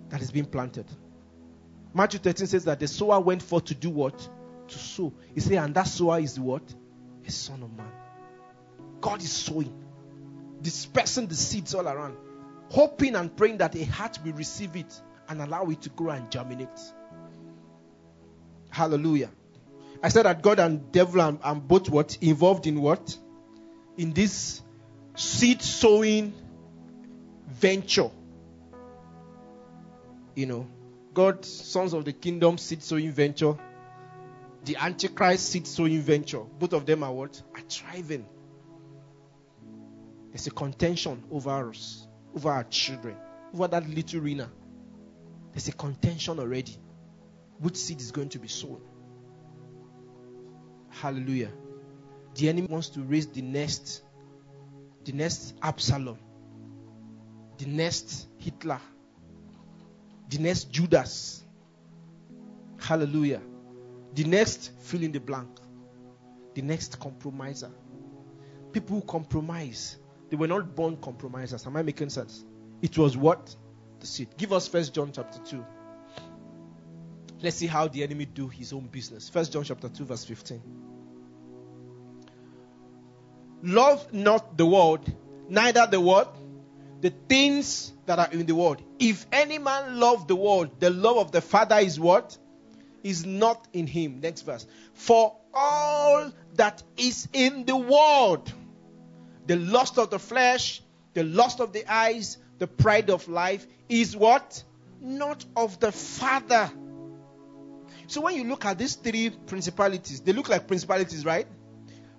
Speaker 1: that is being planted. Matthew 13 says that the sower went forth to do what? To sow. He said, and that sower is what? A son of man. God is sowing, dispersing the seeds all around, hoping and praying that a heart will receive it and allow it to grow and germinate. Hallelujah. I said that God and devil are, are both what? Involved in what? In this seed sowing venture. You know, God, sons of the kingdom, seed sowing venture the Antichrist seed sowing venture. Both of them are what? Are thriving. There's a contention over us, over our children, over that little arena. There's a contention already. Which seed is going to be sown? Hallelujah. The enemy wants to raise the next, the next Absalom, the next Hitler, the next Judas. Hallelujah. The next, fill in the blank. The next compromiser. People who compromise. They were not born compromisers. Am I making sense? It was what? The seed. Give us First John chapter 2. Let's see how the enemy do his own business. First John chapter 2, verse 15. Love not the world, neither the world, the things that are in the world. If any man love the world, the love of the Father is what? Is not in him. Next verse. For all that is in the world, the lust of the flesh, the lust of the eyes, the pride of life, is what? Not of the Father. So when you look at these three principalities, they look like principalities, right?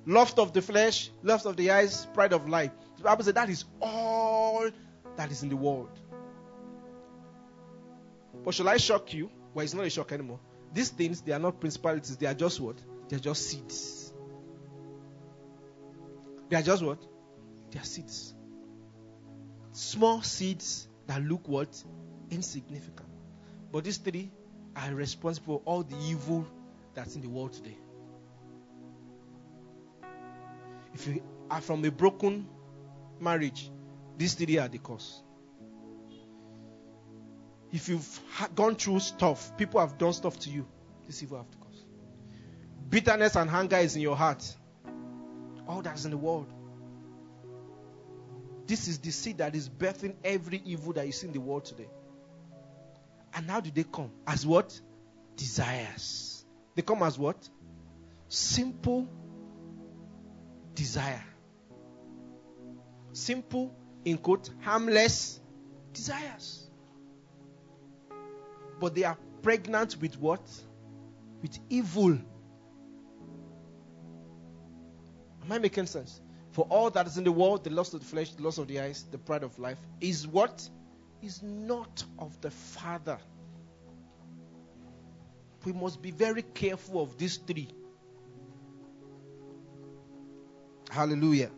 Speaker 1: Lust of the flesh, lust of the eyes, pride of life. The Bible says that is all that is in the world. But shall I shock you? Well, it's not a shock anymore. These things, they are not principalities. They are just what? They are just seeds. They are just what? They are seeds. Small seeds that look what? Insignificant. But these three are responsible for all the evil that's in the world today. If you are from a broken marriage, these three are the cause. If you've gone through stuff, people have done stuff to you, this evil have the cause. Bitterness and hunger is in your heart. All that's in the world. This is the seed that is birthing every evil that you see in the world today. And how do they come? As what? Desires. They come as what? Simple desire. Simple, in quote, harmless desires. But they are pregnant with what? With evil. Am I making sense? For all that is in the world, the lust of the flesh, the lust of the eyes, the pride of life, is what? Is not of the Father. We must be very careful of these three. Hallelujah.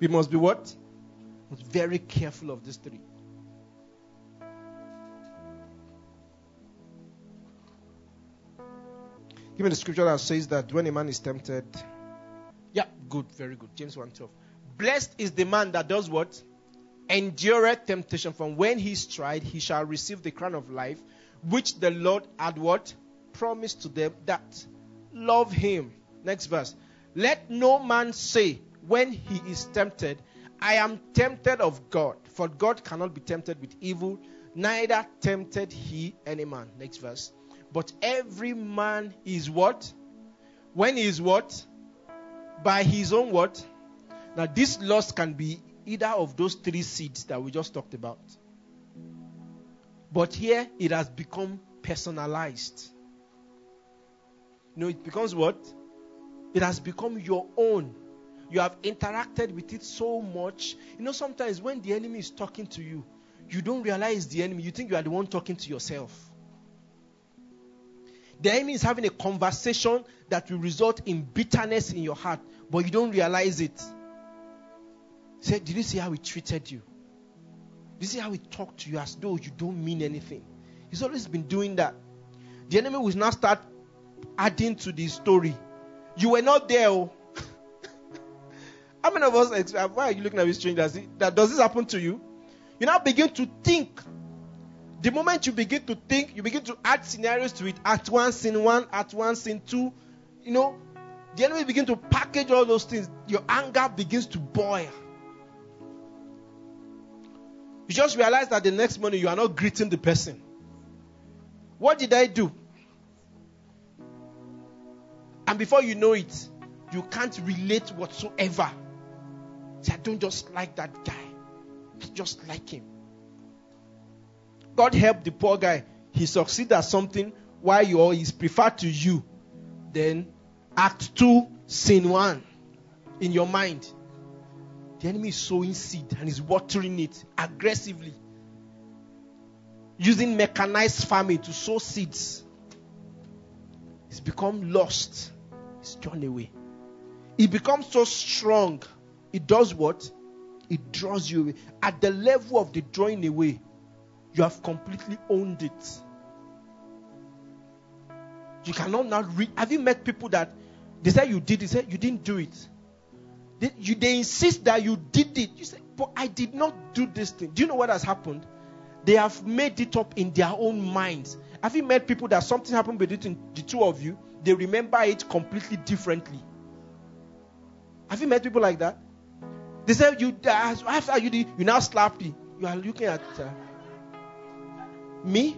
Speaker 1: We must be what? Must very careful of these three. Give me the scripture that says that when a man is tempted, yeah, good, very good. James 1 12. Blessed is the man that does what? Endureth temptation. From when he is tried, he shall receive the crown of life, which the Lord had what? Promised to them that love him. Next verse. Let no man say when he is tempted, I am tempted of God. For God cannot be tempted with evil, neither tempted he any man. Next verse. But every man is what? When he is what? by his own what? Now, this loss can be either of those three seeds that we just talked about. But here it has become personalized. You know, it becomes what? It has become your own. You have interacted with it so much. You know, sometimes when the enemy is talking to you, you don't realize the enemy. You think you are the one talking to yourself. The enemy is having a conversation that will result in bitterness in your heart, but you don't realize it. Say, did you see how he treated you? Did you see how he talked to you as though you don't mean anything? He's always been doing that. The enemy will now start adding to the story. You were not there. Oh. [LAUGHS] how many of us, why are you looking at me strangers? That does this happen to you? You now begin to think the moment you begin to think, you begin to add scenarios to it. At one, scene one, at one, scene two. You know, the enemy begin to package all those things. Your anger begins to boil. You just realize that the next morning you are not greeting the person. What did I do? And before you know it, you can't relate whatsoever. Say, I don't just like that guy. I just like him. God help the poor guy. He succeed at something while you is preferred to you. Then Act 2, Scene 1 in your mind. The enemy is sowing seed and is watering it aggressively. Using mechanized farming to sow seeds. It's become lost. It's drawn away. It becomes so strong. It does what? It draws you away. At the level of the drawing away, you have completely owned it. You cannot now read. Have you met people that they say you did it? Say you didn't do it. They, you, they insist that you did it. You say, but I did not do this thing. Do you know what has happened? They have made it up in their own minds. Have you met people that something happened between the two of you? They remember it completely differently. Have you met people like that? They say you after you you now slappy. You are looking at uh, me,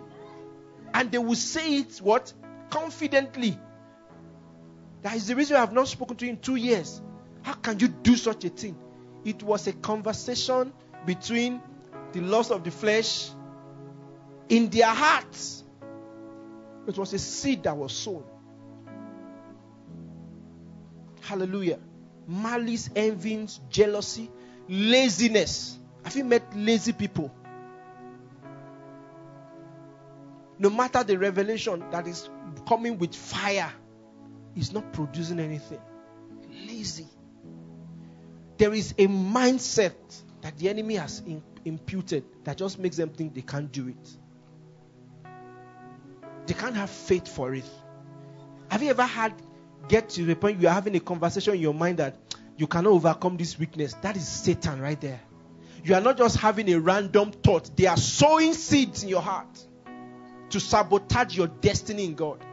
Speaker 1: and they will say it what confidently. That is the reason I have not spoken to you in two years. How can you do such a thing? It was a conversation between the lust of the flesh in their hearts. It was a seed that was sown. Hallelujah. Malice, envyings, jealousy, laziness. Have you met lazy people? No matter the revelation that is coming with fire, is not producing anything. Lazy. There is a mindset that the enemy has imputed that just makes them think they can't do it. They can't have faith for it. Have you ever had get to the point you are having a conversation in your mind that you cannot overcome this weakness? That is Satan right there. You are not just having a random thought, they are sowing seeds in your heart to sabotage your destiny in God.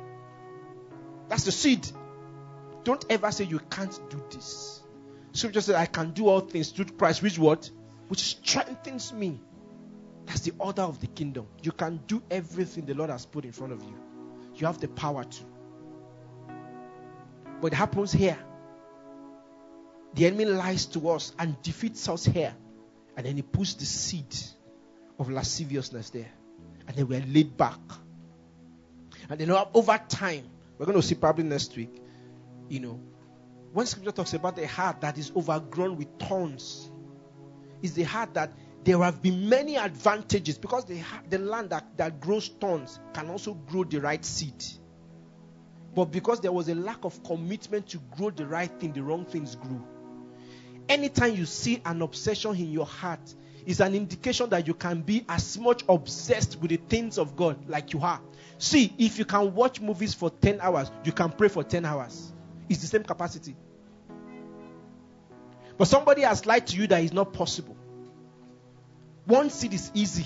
Speaker 1: That's the seed. Don't ever say you can't do this. Scripture says, I can do all things through Christ, which what? Which strengthens me. That's the order of the kingdom. You can do everything the Lord has put in front of you. You have the power to. But it happens here. The enemy lies to us and defeats us here. And then he puts the seed of lasciviousness there. And then we're laid back. And then over time, we're going to see probably next week, you know, when scripture talks about the heart that is overgrown with thorns, is the heart that there have been many advantages because the, the land that, that grows thorns can also grow the right seed. But because there was a lack of commitment to grow the right thing, the wrong things grew. Anytime you see an obsession in your heart, is an indication that you can be as much obsessed with the things of God like you are. See, if you can watch movies for 10 hours, you can pray for 10 hours. It's the same capacity. But somebody has lied to you that is not possible. One seed is easy,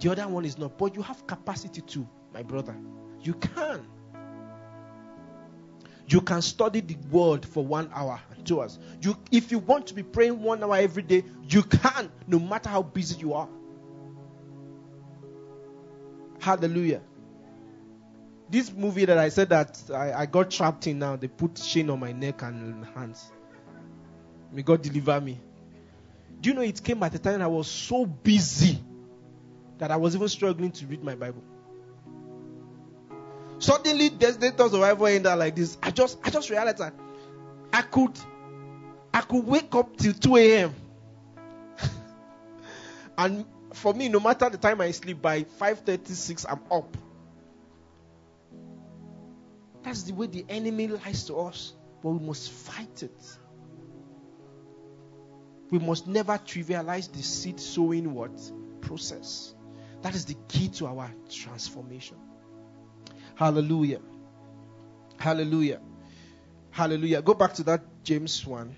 Speaker 1: the other one is not. But you have capacity to, my brother. You can. You can study the word for one hour and two hours. You, if you want to be praying one hour every day, you can, no matter how busy you are. Hallelujah. This movie that I said that I, I got trapped in now, they put chain on my neck and hands. May God deliver me. Do you know it came at a time I was so busy that I was even struggling to read my Bible. Suddenly, there's the thoughts in like this. I just, I just realized that I could, I could wake up till 2 a.m. [LAUGHS] and for me, no matter the time I sleep, by 5:36 I'm up. That's the way the enemy lies to us, but we must fight it. We must never trivialize the seed sowing what process. That is the key to our transformation. Hallelujah. Hallelujah. Hallelujah. Go back to that James 1.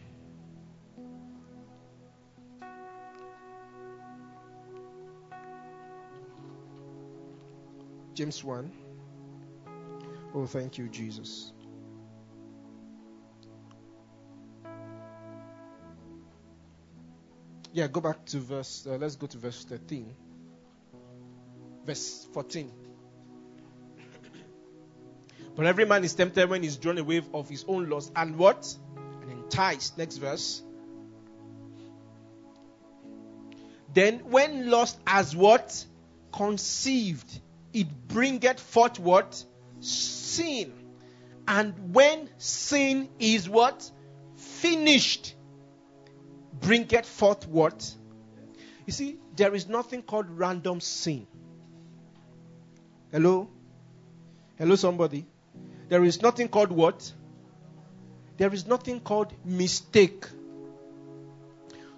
Speaker 1: James 1. Oh, thank you, Jesus. Yeah, go back to verse, uh, let's go to verse 13. Verse 14. But every man is tempted when he's drawn away of his own lust and what? And enticed. Next verse. Then when lust has what? Conceived, it bringeth forth what? Sin. And when sin is what? Finished, bringeth forth what? You see, there is nothing called random sin. Hello? Hello, somebody? There is nothing called what? There is nothing called mistake.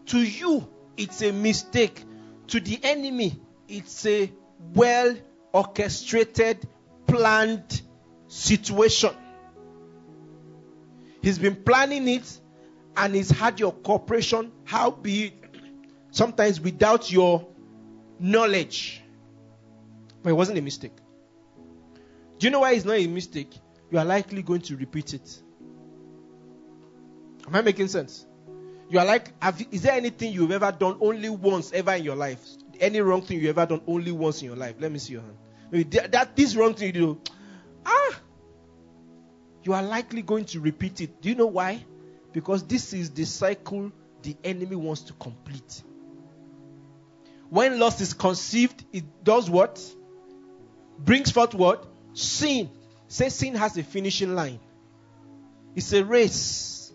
Speaker 1: To you, it's a mistake. To the enemy, it's a well orchestrated, planned situation. He's been planning it and he's had your cooperation. How be it? sometimes without your knowledge. But it wasn't a mistake. Do you know why it's not a mistake? You are likely going to repeat it. Am I making sense? You are like, have, is there anything you've ever done only once ever in your life? Any wrong thing you ever done only once in your life? Let me see your hand. Maybe that, that this wrong thing you do, [TSK] ah, you are likely going to repeat it. Do you know why? Because this is the cycle the enemy wants to complete. When lust is conceived, it does what? Brings forth what? Sin. Say sin has a finishing line. It's a race.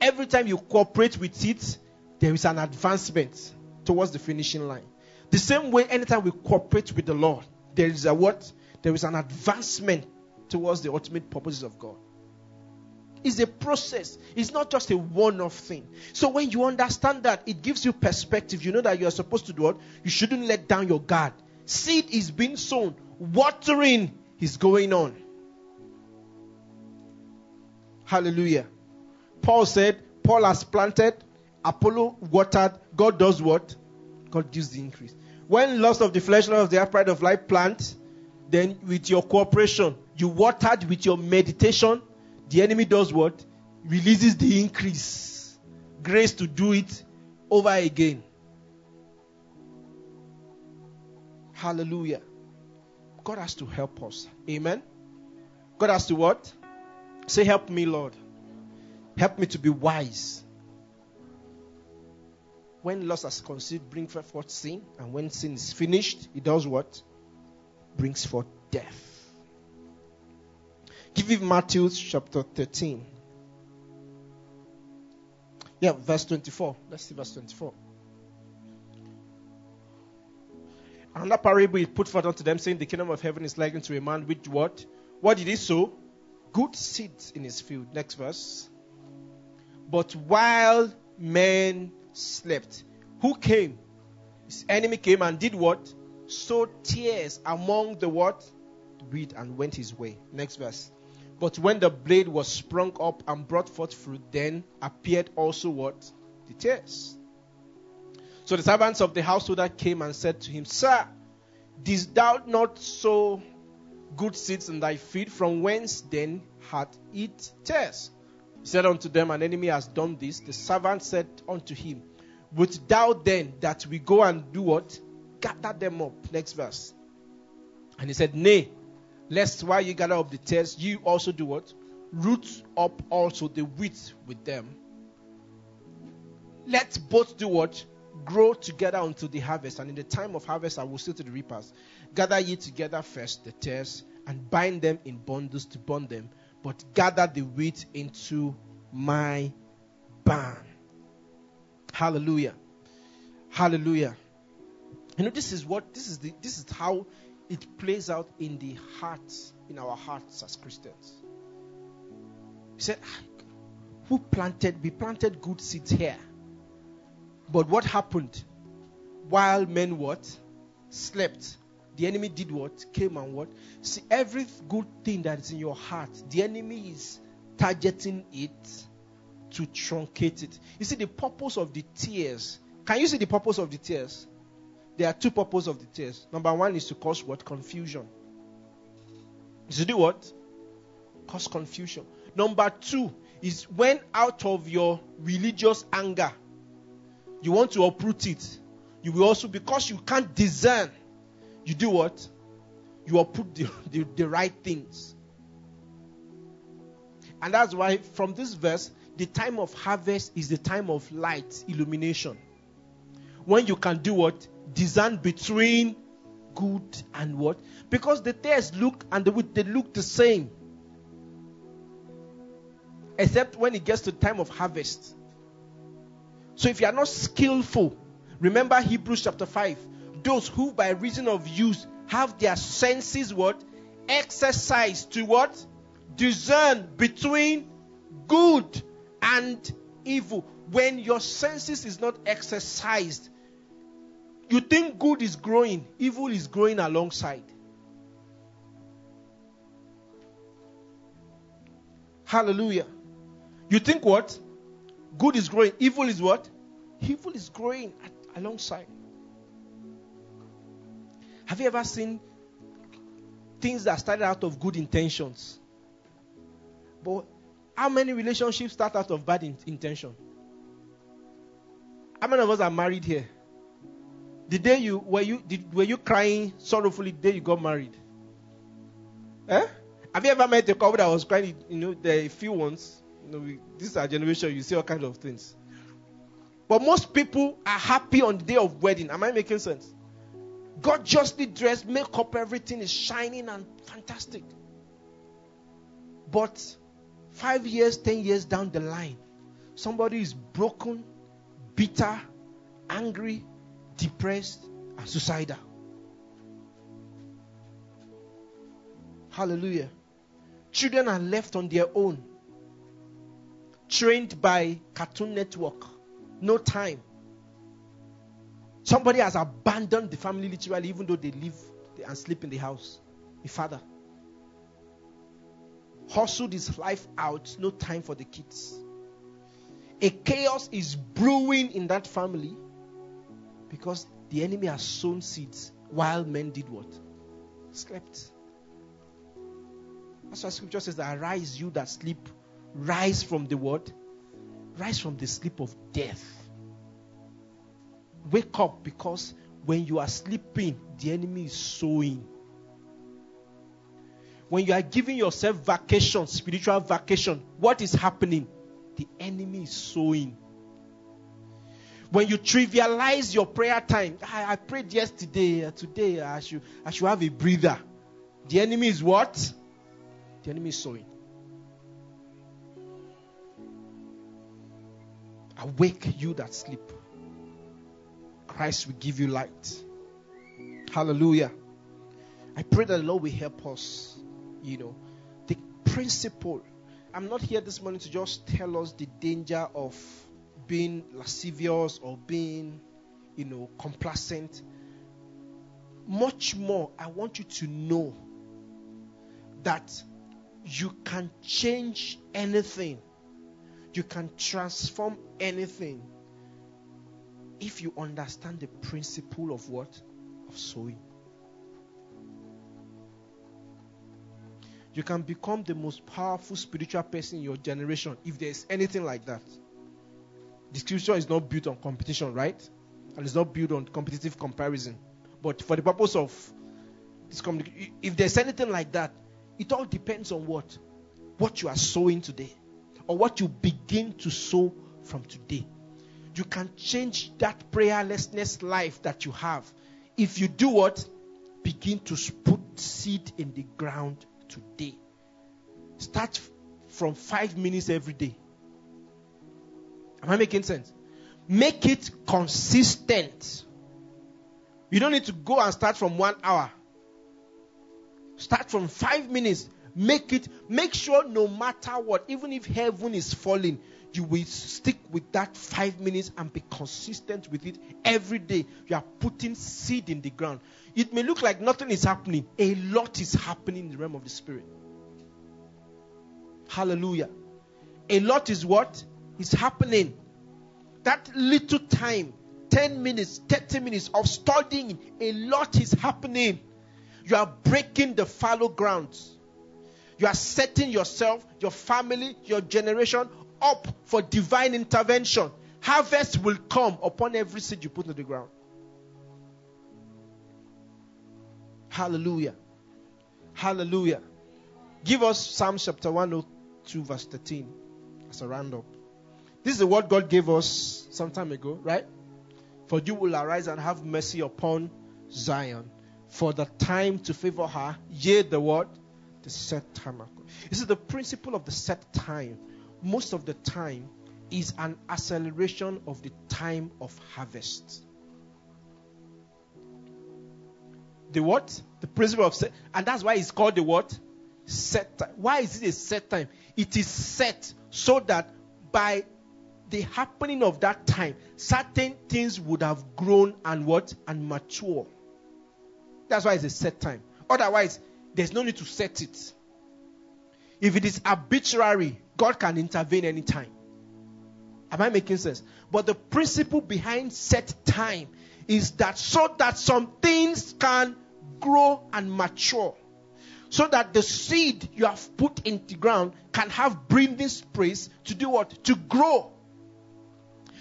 Speaker 1: Every time you cooperate with it, there is an advancement towards the finishing line. The same way, anytime we cooperate with the Lord, there is a what? There is an advancement towards the ultimate purposes of God. It's a process. It's not just a one-off thing. So when you understand that, it gives you perspective. You know that you are supposed to do what? You shouldn't let down your guard. Seed is being sown. Watering is going on. Hallelujah. Paul said, Paul has planted, Apollo watered, God does what? God gives the increase. When loss of the flesh, loss of the upright of life plant, then with your cooperation, you watered with your meditation, the enemy does what? Releases the increase. Grace to do it over again. Hallelujah. God has to help us. Amen. God has to what? Say, help me, Lord. Help me to be wise. When lust has conceived, bring forth sin. And when sin is finished, it does what? Brings forth death. Give me Matthew chapter 13. Yeah, verse 24. Let's see verse 24. Another parable he put forth unto them, saying, The kingdom of heaven is likened to a man which what? What did he sow? Good seeds in his field. Next verse. But while men slept, who came? His enemy came and did what? Sowed tares among the what? Wheat and went his way. Next verse. But when the blade was sprung up and brought forth fruit, then appeared also what? The tares. So the servants of the householder came and said to him, Sir, didst thou not sow good seeds in thy field? From whence then hath it tares? He said unto them, An enemy has done this. The servant said unto him, Would thou then that we go and do what? Gather them up. Next verse. And he said, Nay, Lest while you gather up the tares, you also do what? Root up also the wheat with them. Let both do what? Grow together until the harvest. And in the time of harvest, I will say to the reapers, Gather ye together first the tares, and bind them in bundles to burn them, but gather the wheat into my barn. Hallelujah. Hallelujah. You know, this is what this is the this is how it plays out in the hearts, in our hearts as Christians. He said, ah, Who planted? We planted good seeds here. But what happened? While men what? Slept. The enemy did what? Came and what? See, every good thing that is in your heart, the enemy is targeting it to truncate it. You see, the purpose of the tares. Can you see the purpose of the tares? There are two purposes of the tares. Number one is to cause what? Confusion. Is to do what? Cause confusion. Number two is when out of your religious anger, you want to uproot it. You will also, because you can't discern, you do what? You uproot the, [LAUGHS] the, the right things. And that's why from this verse, the time of harvest is the time of light, illumination. When you can do what? discern between good and what? Because the tares look and the they look the same. Except when it gets to time of harvest. So if you are not skillful, remember Hebrews chapter 5. Those who by reason of use have their senses what? Exercised to what? Discern between good and evil. When your senses is not exercised, you think good is growing, evil is growing alongside. Hallelujah. You think what? Good is growing, evil is what? evil is growing at, alongside. Have you ever seen things that started out of good intentions? But how many relationships start out of bad in- intention? How many of us are married here? The day you were you did, were you crying sorrowfully the day you got married? Eh? Have you ever met a couple that was crying? You know, the few ones. Know, we, this is our generation. You see all kinds of things. But most people are happy on the day of wedding. Am I making sense? God justly dressed, makeup, everything is shining and fantastic. But five years, ten years down the line, somebody is broken, bitter, angry, depressed, and suicidal. Hallelujah. Children are left on their own, trained by Cartoon Network. No time. Somebody has abandoned the family literally, even though they live and sleep in the house. The father hustled his life out, no time for the kids. A chaos is brewing in that family because the enemy has sown seeds while men did what? Slept. That's why scripture says arise you that sleep, rise from the what? Rise from the sleep of death. Wake up because when you are sleeping, the enemy is sowing. When you are giving yourself vacation, spiritual vacation, what is happening? The enemy is sowing. When you trivialize your prayer time, I, I prayed yesterday, uh, today I should, I should have a breather. The enemy is what? The enemy is sowing. Awake you that sleep. Christ will give you light. Hallelujah. I pray that the Lord will help us. You know, the principle. I'm not here this morning to just tell us the danger of being lascivious or being, you know, complacent. Much more, I want you to know that you can change anything, you can transform anything if you understand the principle of what? Of sowing. You can become the most powerful spiritual person in your generation if there's anything like that. The scripture is not built on competition, right? And it's not built on competitive comparison. But for the purpose of this if there's anything like that, it all depends on what? What you are sowing today. Or what you begin to sow from today. You can change that prayerlessness life that you have. If you do what? Begin to put seed in the ground today. Start from five minutes every day. Am I making sense? Make it consistent. You don't need to go and start from one hour. Start from five minutes. Make it, make sure no matter what, even if heaven is falling, you will stick with that five minutes and be consistent with it every day. You are putting seed in the ground. It may look like nothing is happening, a lot is happening in the realm of the spirit. Hallelujah. A lot is what? Is happening. That little time, 10 minutes, 30 minutes of studying, a lot is happening. You are breaking the fallow grounds. You are setting yourself, your family, your generation up for divine intervention. Harvest will come upon every seed you put in the ground. Hallelujah. Hallelujah. Give us Psalm chapter 102, verse 13 as a roundup. This is the word God gave us some time ago, right? For you will arise and have mercy upon Zion. For the time to favor her, yea, the word, the set time. This is the principle of the set time. Most of the time is an acceleration of the time of harvest. The what? The principle of set, and that's why it's called the what? Set time. Why is it a set time? It is set so that by the happening of that time, certain things would have grown and what? And mature. That's why it's a set time. Otherwise, there's no need to set it. If it is arbitrary, God can intervene anytime. Am I making sense? But the principle behind set time is that so that some things can grow and mature. So that the seed you have put in the ground can have breathing space to do what? To grow.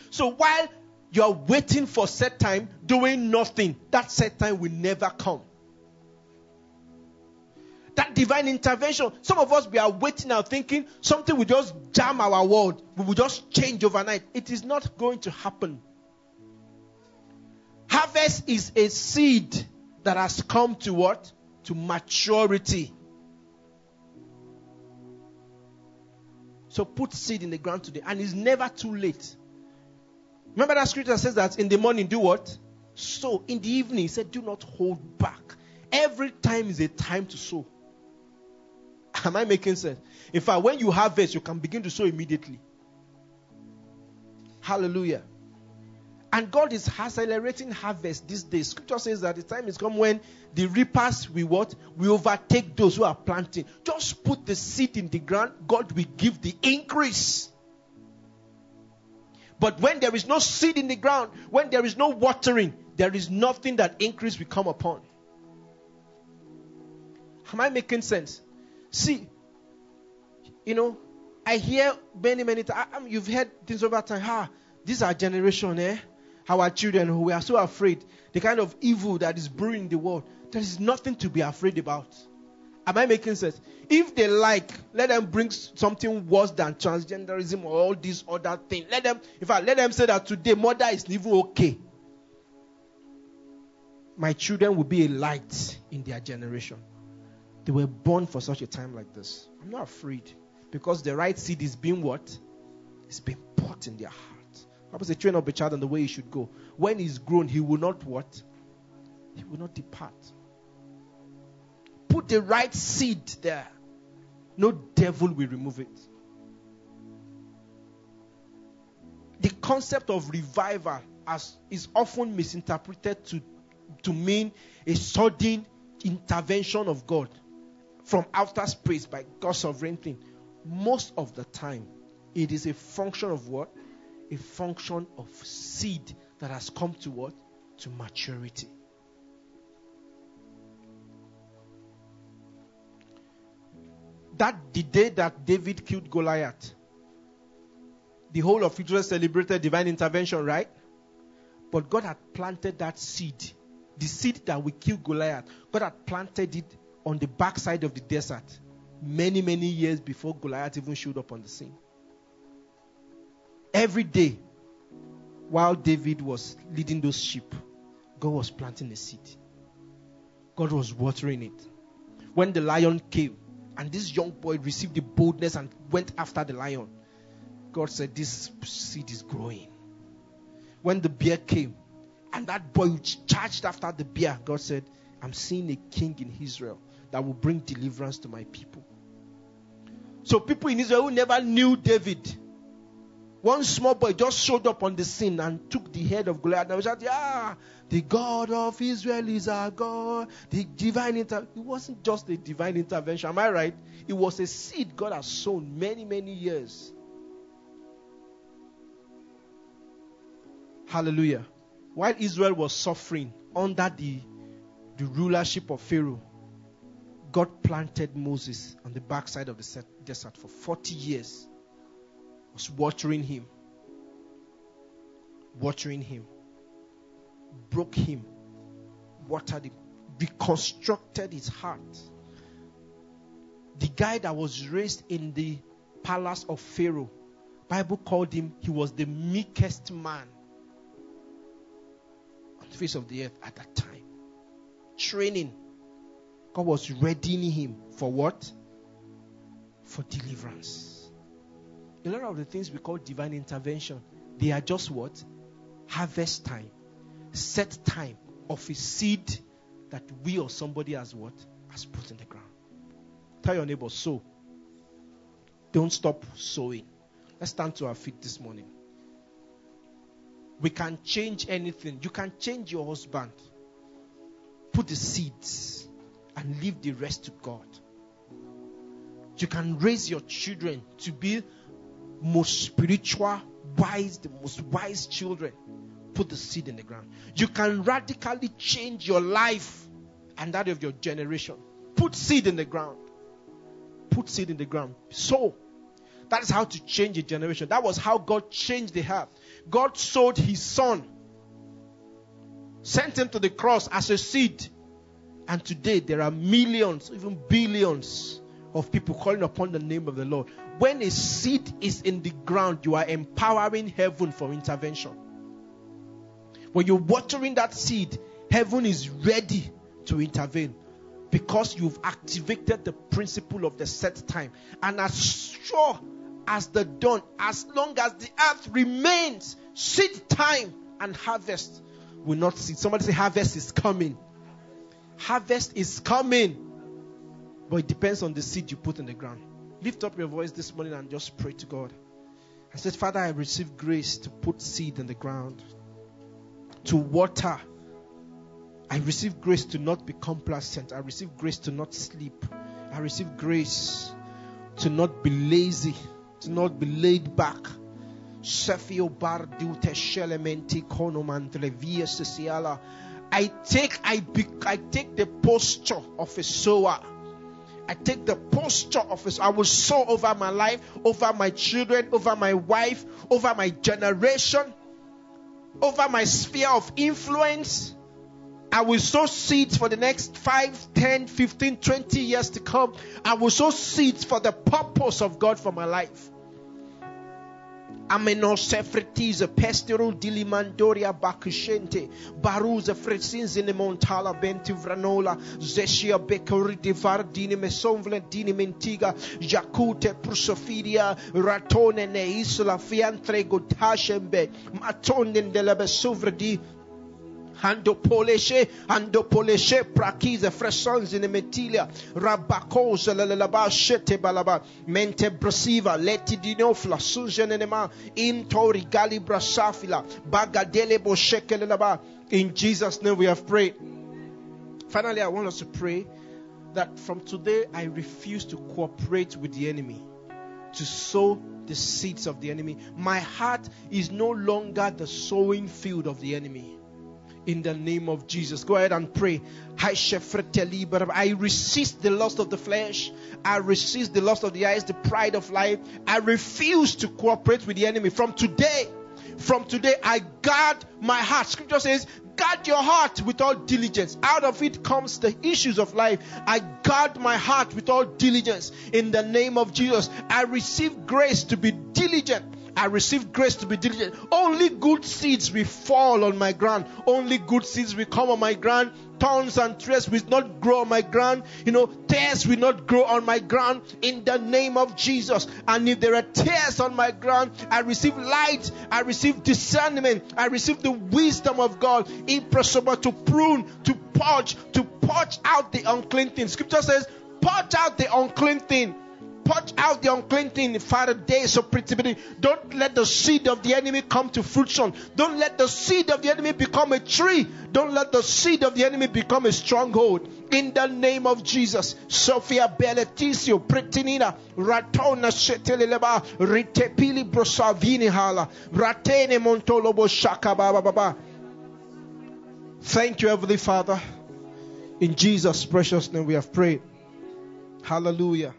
Speaker 1: So while you are waiting for set time, doing nothing, that set time will never come. That divine intervention, some of us we are waiting and thinking something will just jam our world, we will just change overnight. It is not going to happen. Harvest is a seed that has come to what? To maturity. So put seed in the ground today, and it's never too late. Remember that scripture says that in the morning, do what? Sow. In the evening, he said, do not hold back. Every time is a time to sow. Am I making sense? In fact, when you harvest, you can begin to sow immediately. Hallelujah. And God is accelerating harvest these days. Scripture says that the time is come when the reapers will what? We overtake those who are planting. Just put the seed in the ground, God will give the increase. But when there is no seed in the ground, when there is no watering, there is nothing that increase will come upon. Am I making sense? See, you know, I hear many, many times. You've heard things over time. This is our generation, eh? Our children who are so afraid. The kind of evil that is brewing in the world. There is nothing to be afraid about. Am I making sense? If they like, let them bring something worse than transgenderism or all these other things. Let them, in fact, let them say that today murder is even okay. My children will be a light in their generation. They were born for such a time like this. I'm not afraid because the right seed is being what? It's being put in their heart. Bible says, train up a child in the way he should go. When he's grown, he will not what? He will not depart put the right seed there, no devil will remove it. The concept of revival as is often misinterpreted to, to mean a sudden intervention of God from outer space by God's sovereignty. Most of the time, it is a function of what? A function of seed that has come to what? To maturity. that the day that David killed Goliath, the whole of Israel celebrated divine intervention, right? But God had planted that seed, the seed that will kill Goliath. God had planted it on the backside of the desert many, many years before Goliath even showed up on the scene. Every day, while David was leading those sheep, God was planting a seed. God was watering it. When the lion came, and this young boy received the boldness and went after the lion. God said, This seed is growing. When the bear came, and that boy charged after the bear, God said, I'm seeing a king in Israel that will bring deliverance to my people. So, people in Israel who never knew David, one small boy just showed up on the scene and took the head of Goliath. And was like, ah, the God of Israel is our God. The divine inter it wasn't just a divine intervention. Am I right? It was a seed God has sown many, many years. Hallelujah. While Israel was suffering under the, the rulership of Pharaoh, God planted Moses on the backside of the desert for 40 years was watering him. Watering him. Broke him. Watered him. Reconstructed his heart. The guy that was raised in the palace of Pharaoh, Bible called him, he was the meekest man on the face of the earth at that time. Training. God was readying him for what? For deliverance a lot of the things we call divine intervention, they are just what? Harvest time, set time of a seed that we or somebody has what? Has put in the ground. Tell your neighbor, sow. Don't stop sowing. Let's stand to our feet this morning. We can change anything. You can change your husband. Put the seeds and leave the rest to God. You can raise your children to be most spiritual, wise, the most wise children put the seed in the ground. You can radically change your life and that of your generation. Put seed in the ground. Put seed in the ground. Sow. That is how to change a generation. That was how God changed the earth. God sowed his son, sent him to the cross as a seed. And today there are millions, even billions of people calling upon the name of the Lord. When a seed is in the ground, you are empowering heaven for intervention. When you're watering that seed, heaven is ready to intervene because you've activated the principle of the set time. And as sure as the dawn, as long as the earth remains, seed time and harvest will not cease. Somebody say, Harvest is coming. Harvest is coming. But it depends on the seed you put in the ground. Lift up your voice this morning and just pray to God. I said, Father, I receive grace to put seed in the ground, to water. I receive grace to not be complacent. I receive grace to not sleep. I receive grace to not be lazy, to not be laid back. I take I be, I take the posture of a sower. I take the posture of a I will sow over my life, over my children, over my wife, over my generation, over my sphere of influence. I will sow seeds for the next 5, 10, 15, 20 years to come. I will sow seeds for the purpose of God for my life. Amenosefretiza pestero dilimandoria bakushente baruza fresinze montala benti vranola zeshia bekori divar dini mesonvle dini mentiga jakute prusofidia ratone ne isla fiantre godashembe matone della besovre di Hando poleshe, hando poleshe, prakize, fresons in the metilia, rabakos, lalaba, shete balaba, mente brasiva, leti dinofla, sunjenenema, intori gali brasafila, bagadele boshekelelaba. In Jesus' name we have prayed. Finally, I want us to pray that from today I refuse to cooperate with the enemy to sow the seeds of the enemy. My heart is no longer the sowing field of the enemy in the name of Jesus. Go ahead and pray. I resist the lust of the flesh. I resist the lust of the eyes, the pride of life. I refuse to cooperate with the enemy. From today, from today, I guard my heart. Scripture says, guard your heart with all diligence. Out of it comes the issues of life. I guard my heart with all diligence. In the name of Jesus, I receive grace to be diligent I receive grace to be diligent. Only good seeds will fall on my ground. Only good seeds will come on my ground. Thorns and threats will not grow on my ground. You know, tares will not grow on my ground in the name of Jesus. And if there are tares on my ground, I receive light, I receive discernment, I receive the wisdom of God. Impossible to prune, to purge, to purge out the unclean thing. Scripture says, purge out the unclean thing purge out the unclean thing, Father, days of pretty. Don't let the seed of the enemy come to fruition. Don't let the seed of the enemy become a tree. Don't let the seed of the enemy become a stronghold. In the name of Jesus, Sophia Beletisio, Pretinina, Ratona Sheteleba, Ritepili Brosavini Hala, Ratene Montolobo Shaka Baba Baba. Thank you, Heavenly Father. In Jesus' precious name we have prayed. Hallelujah.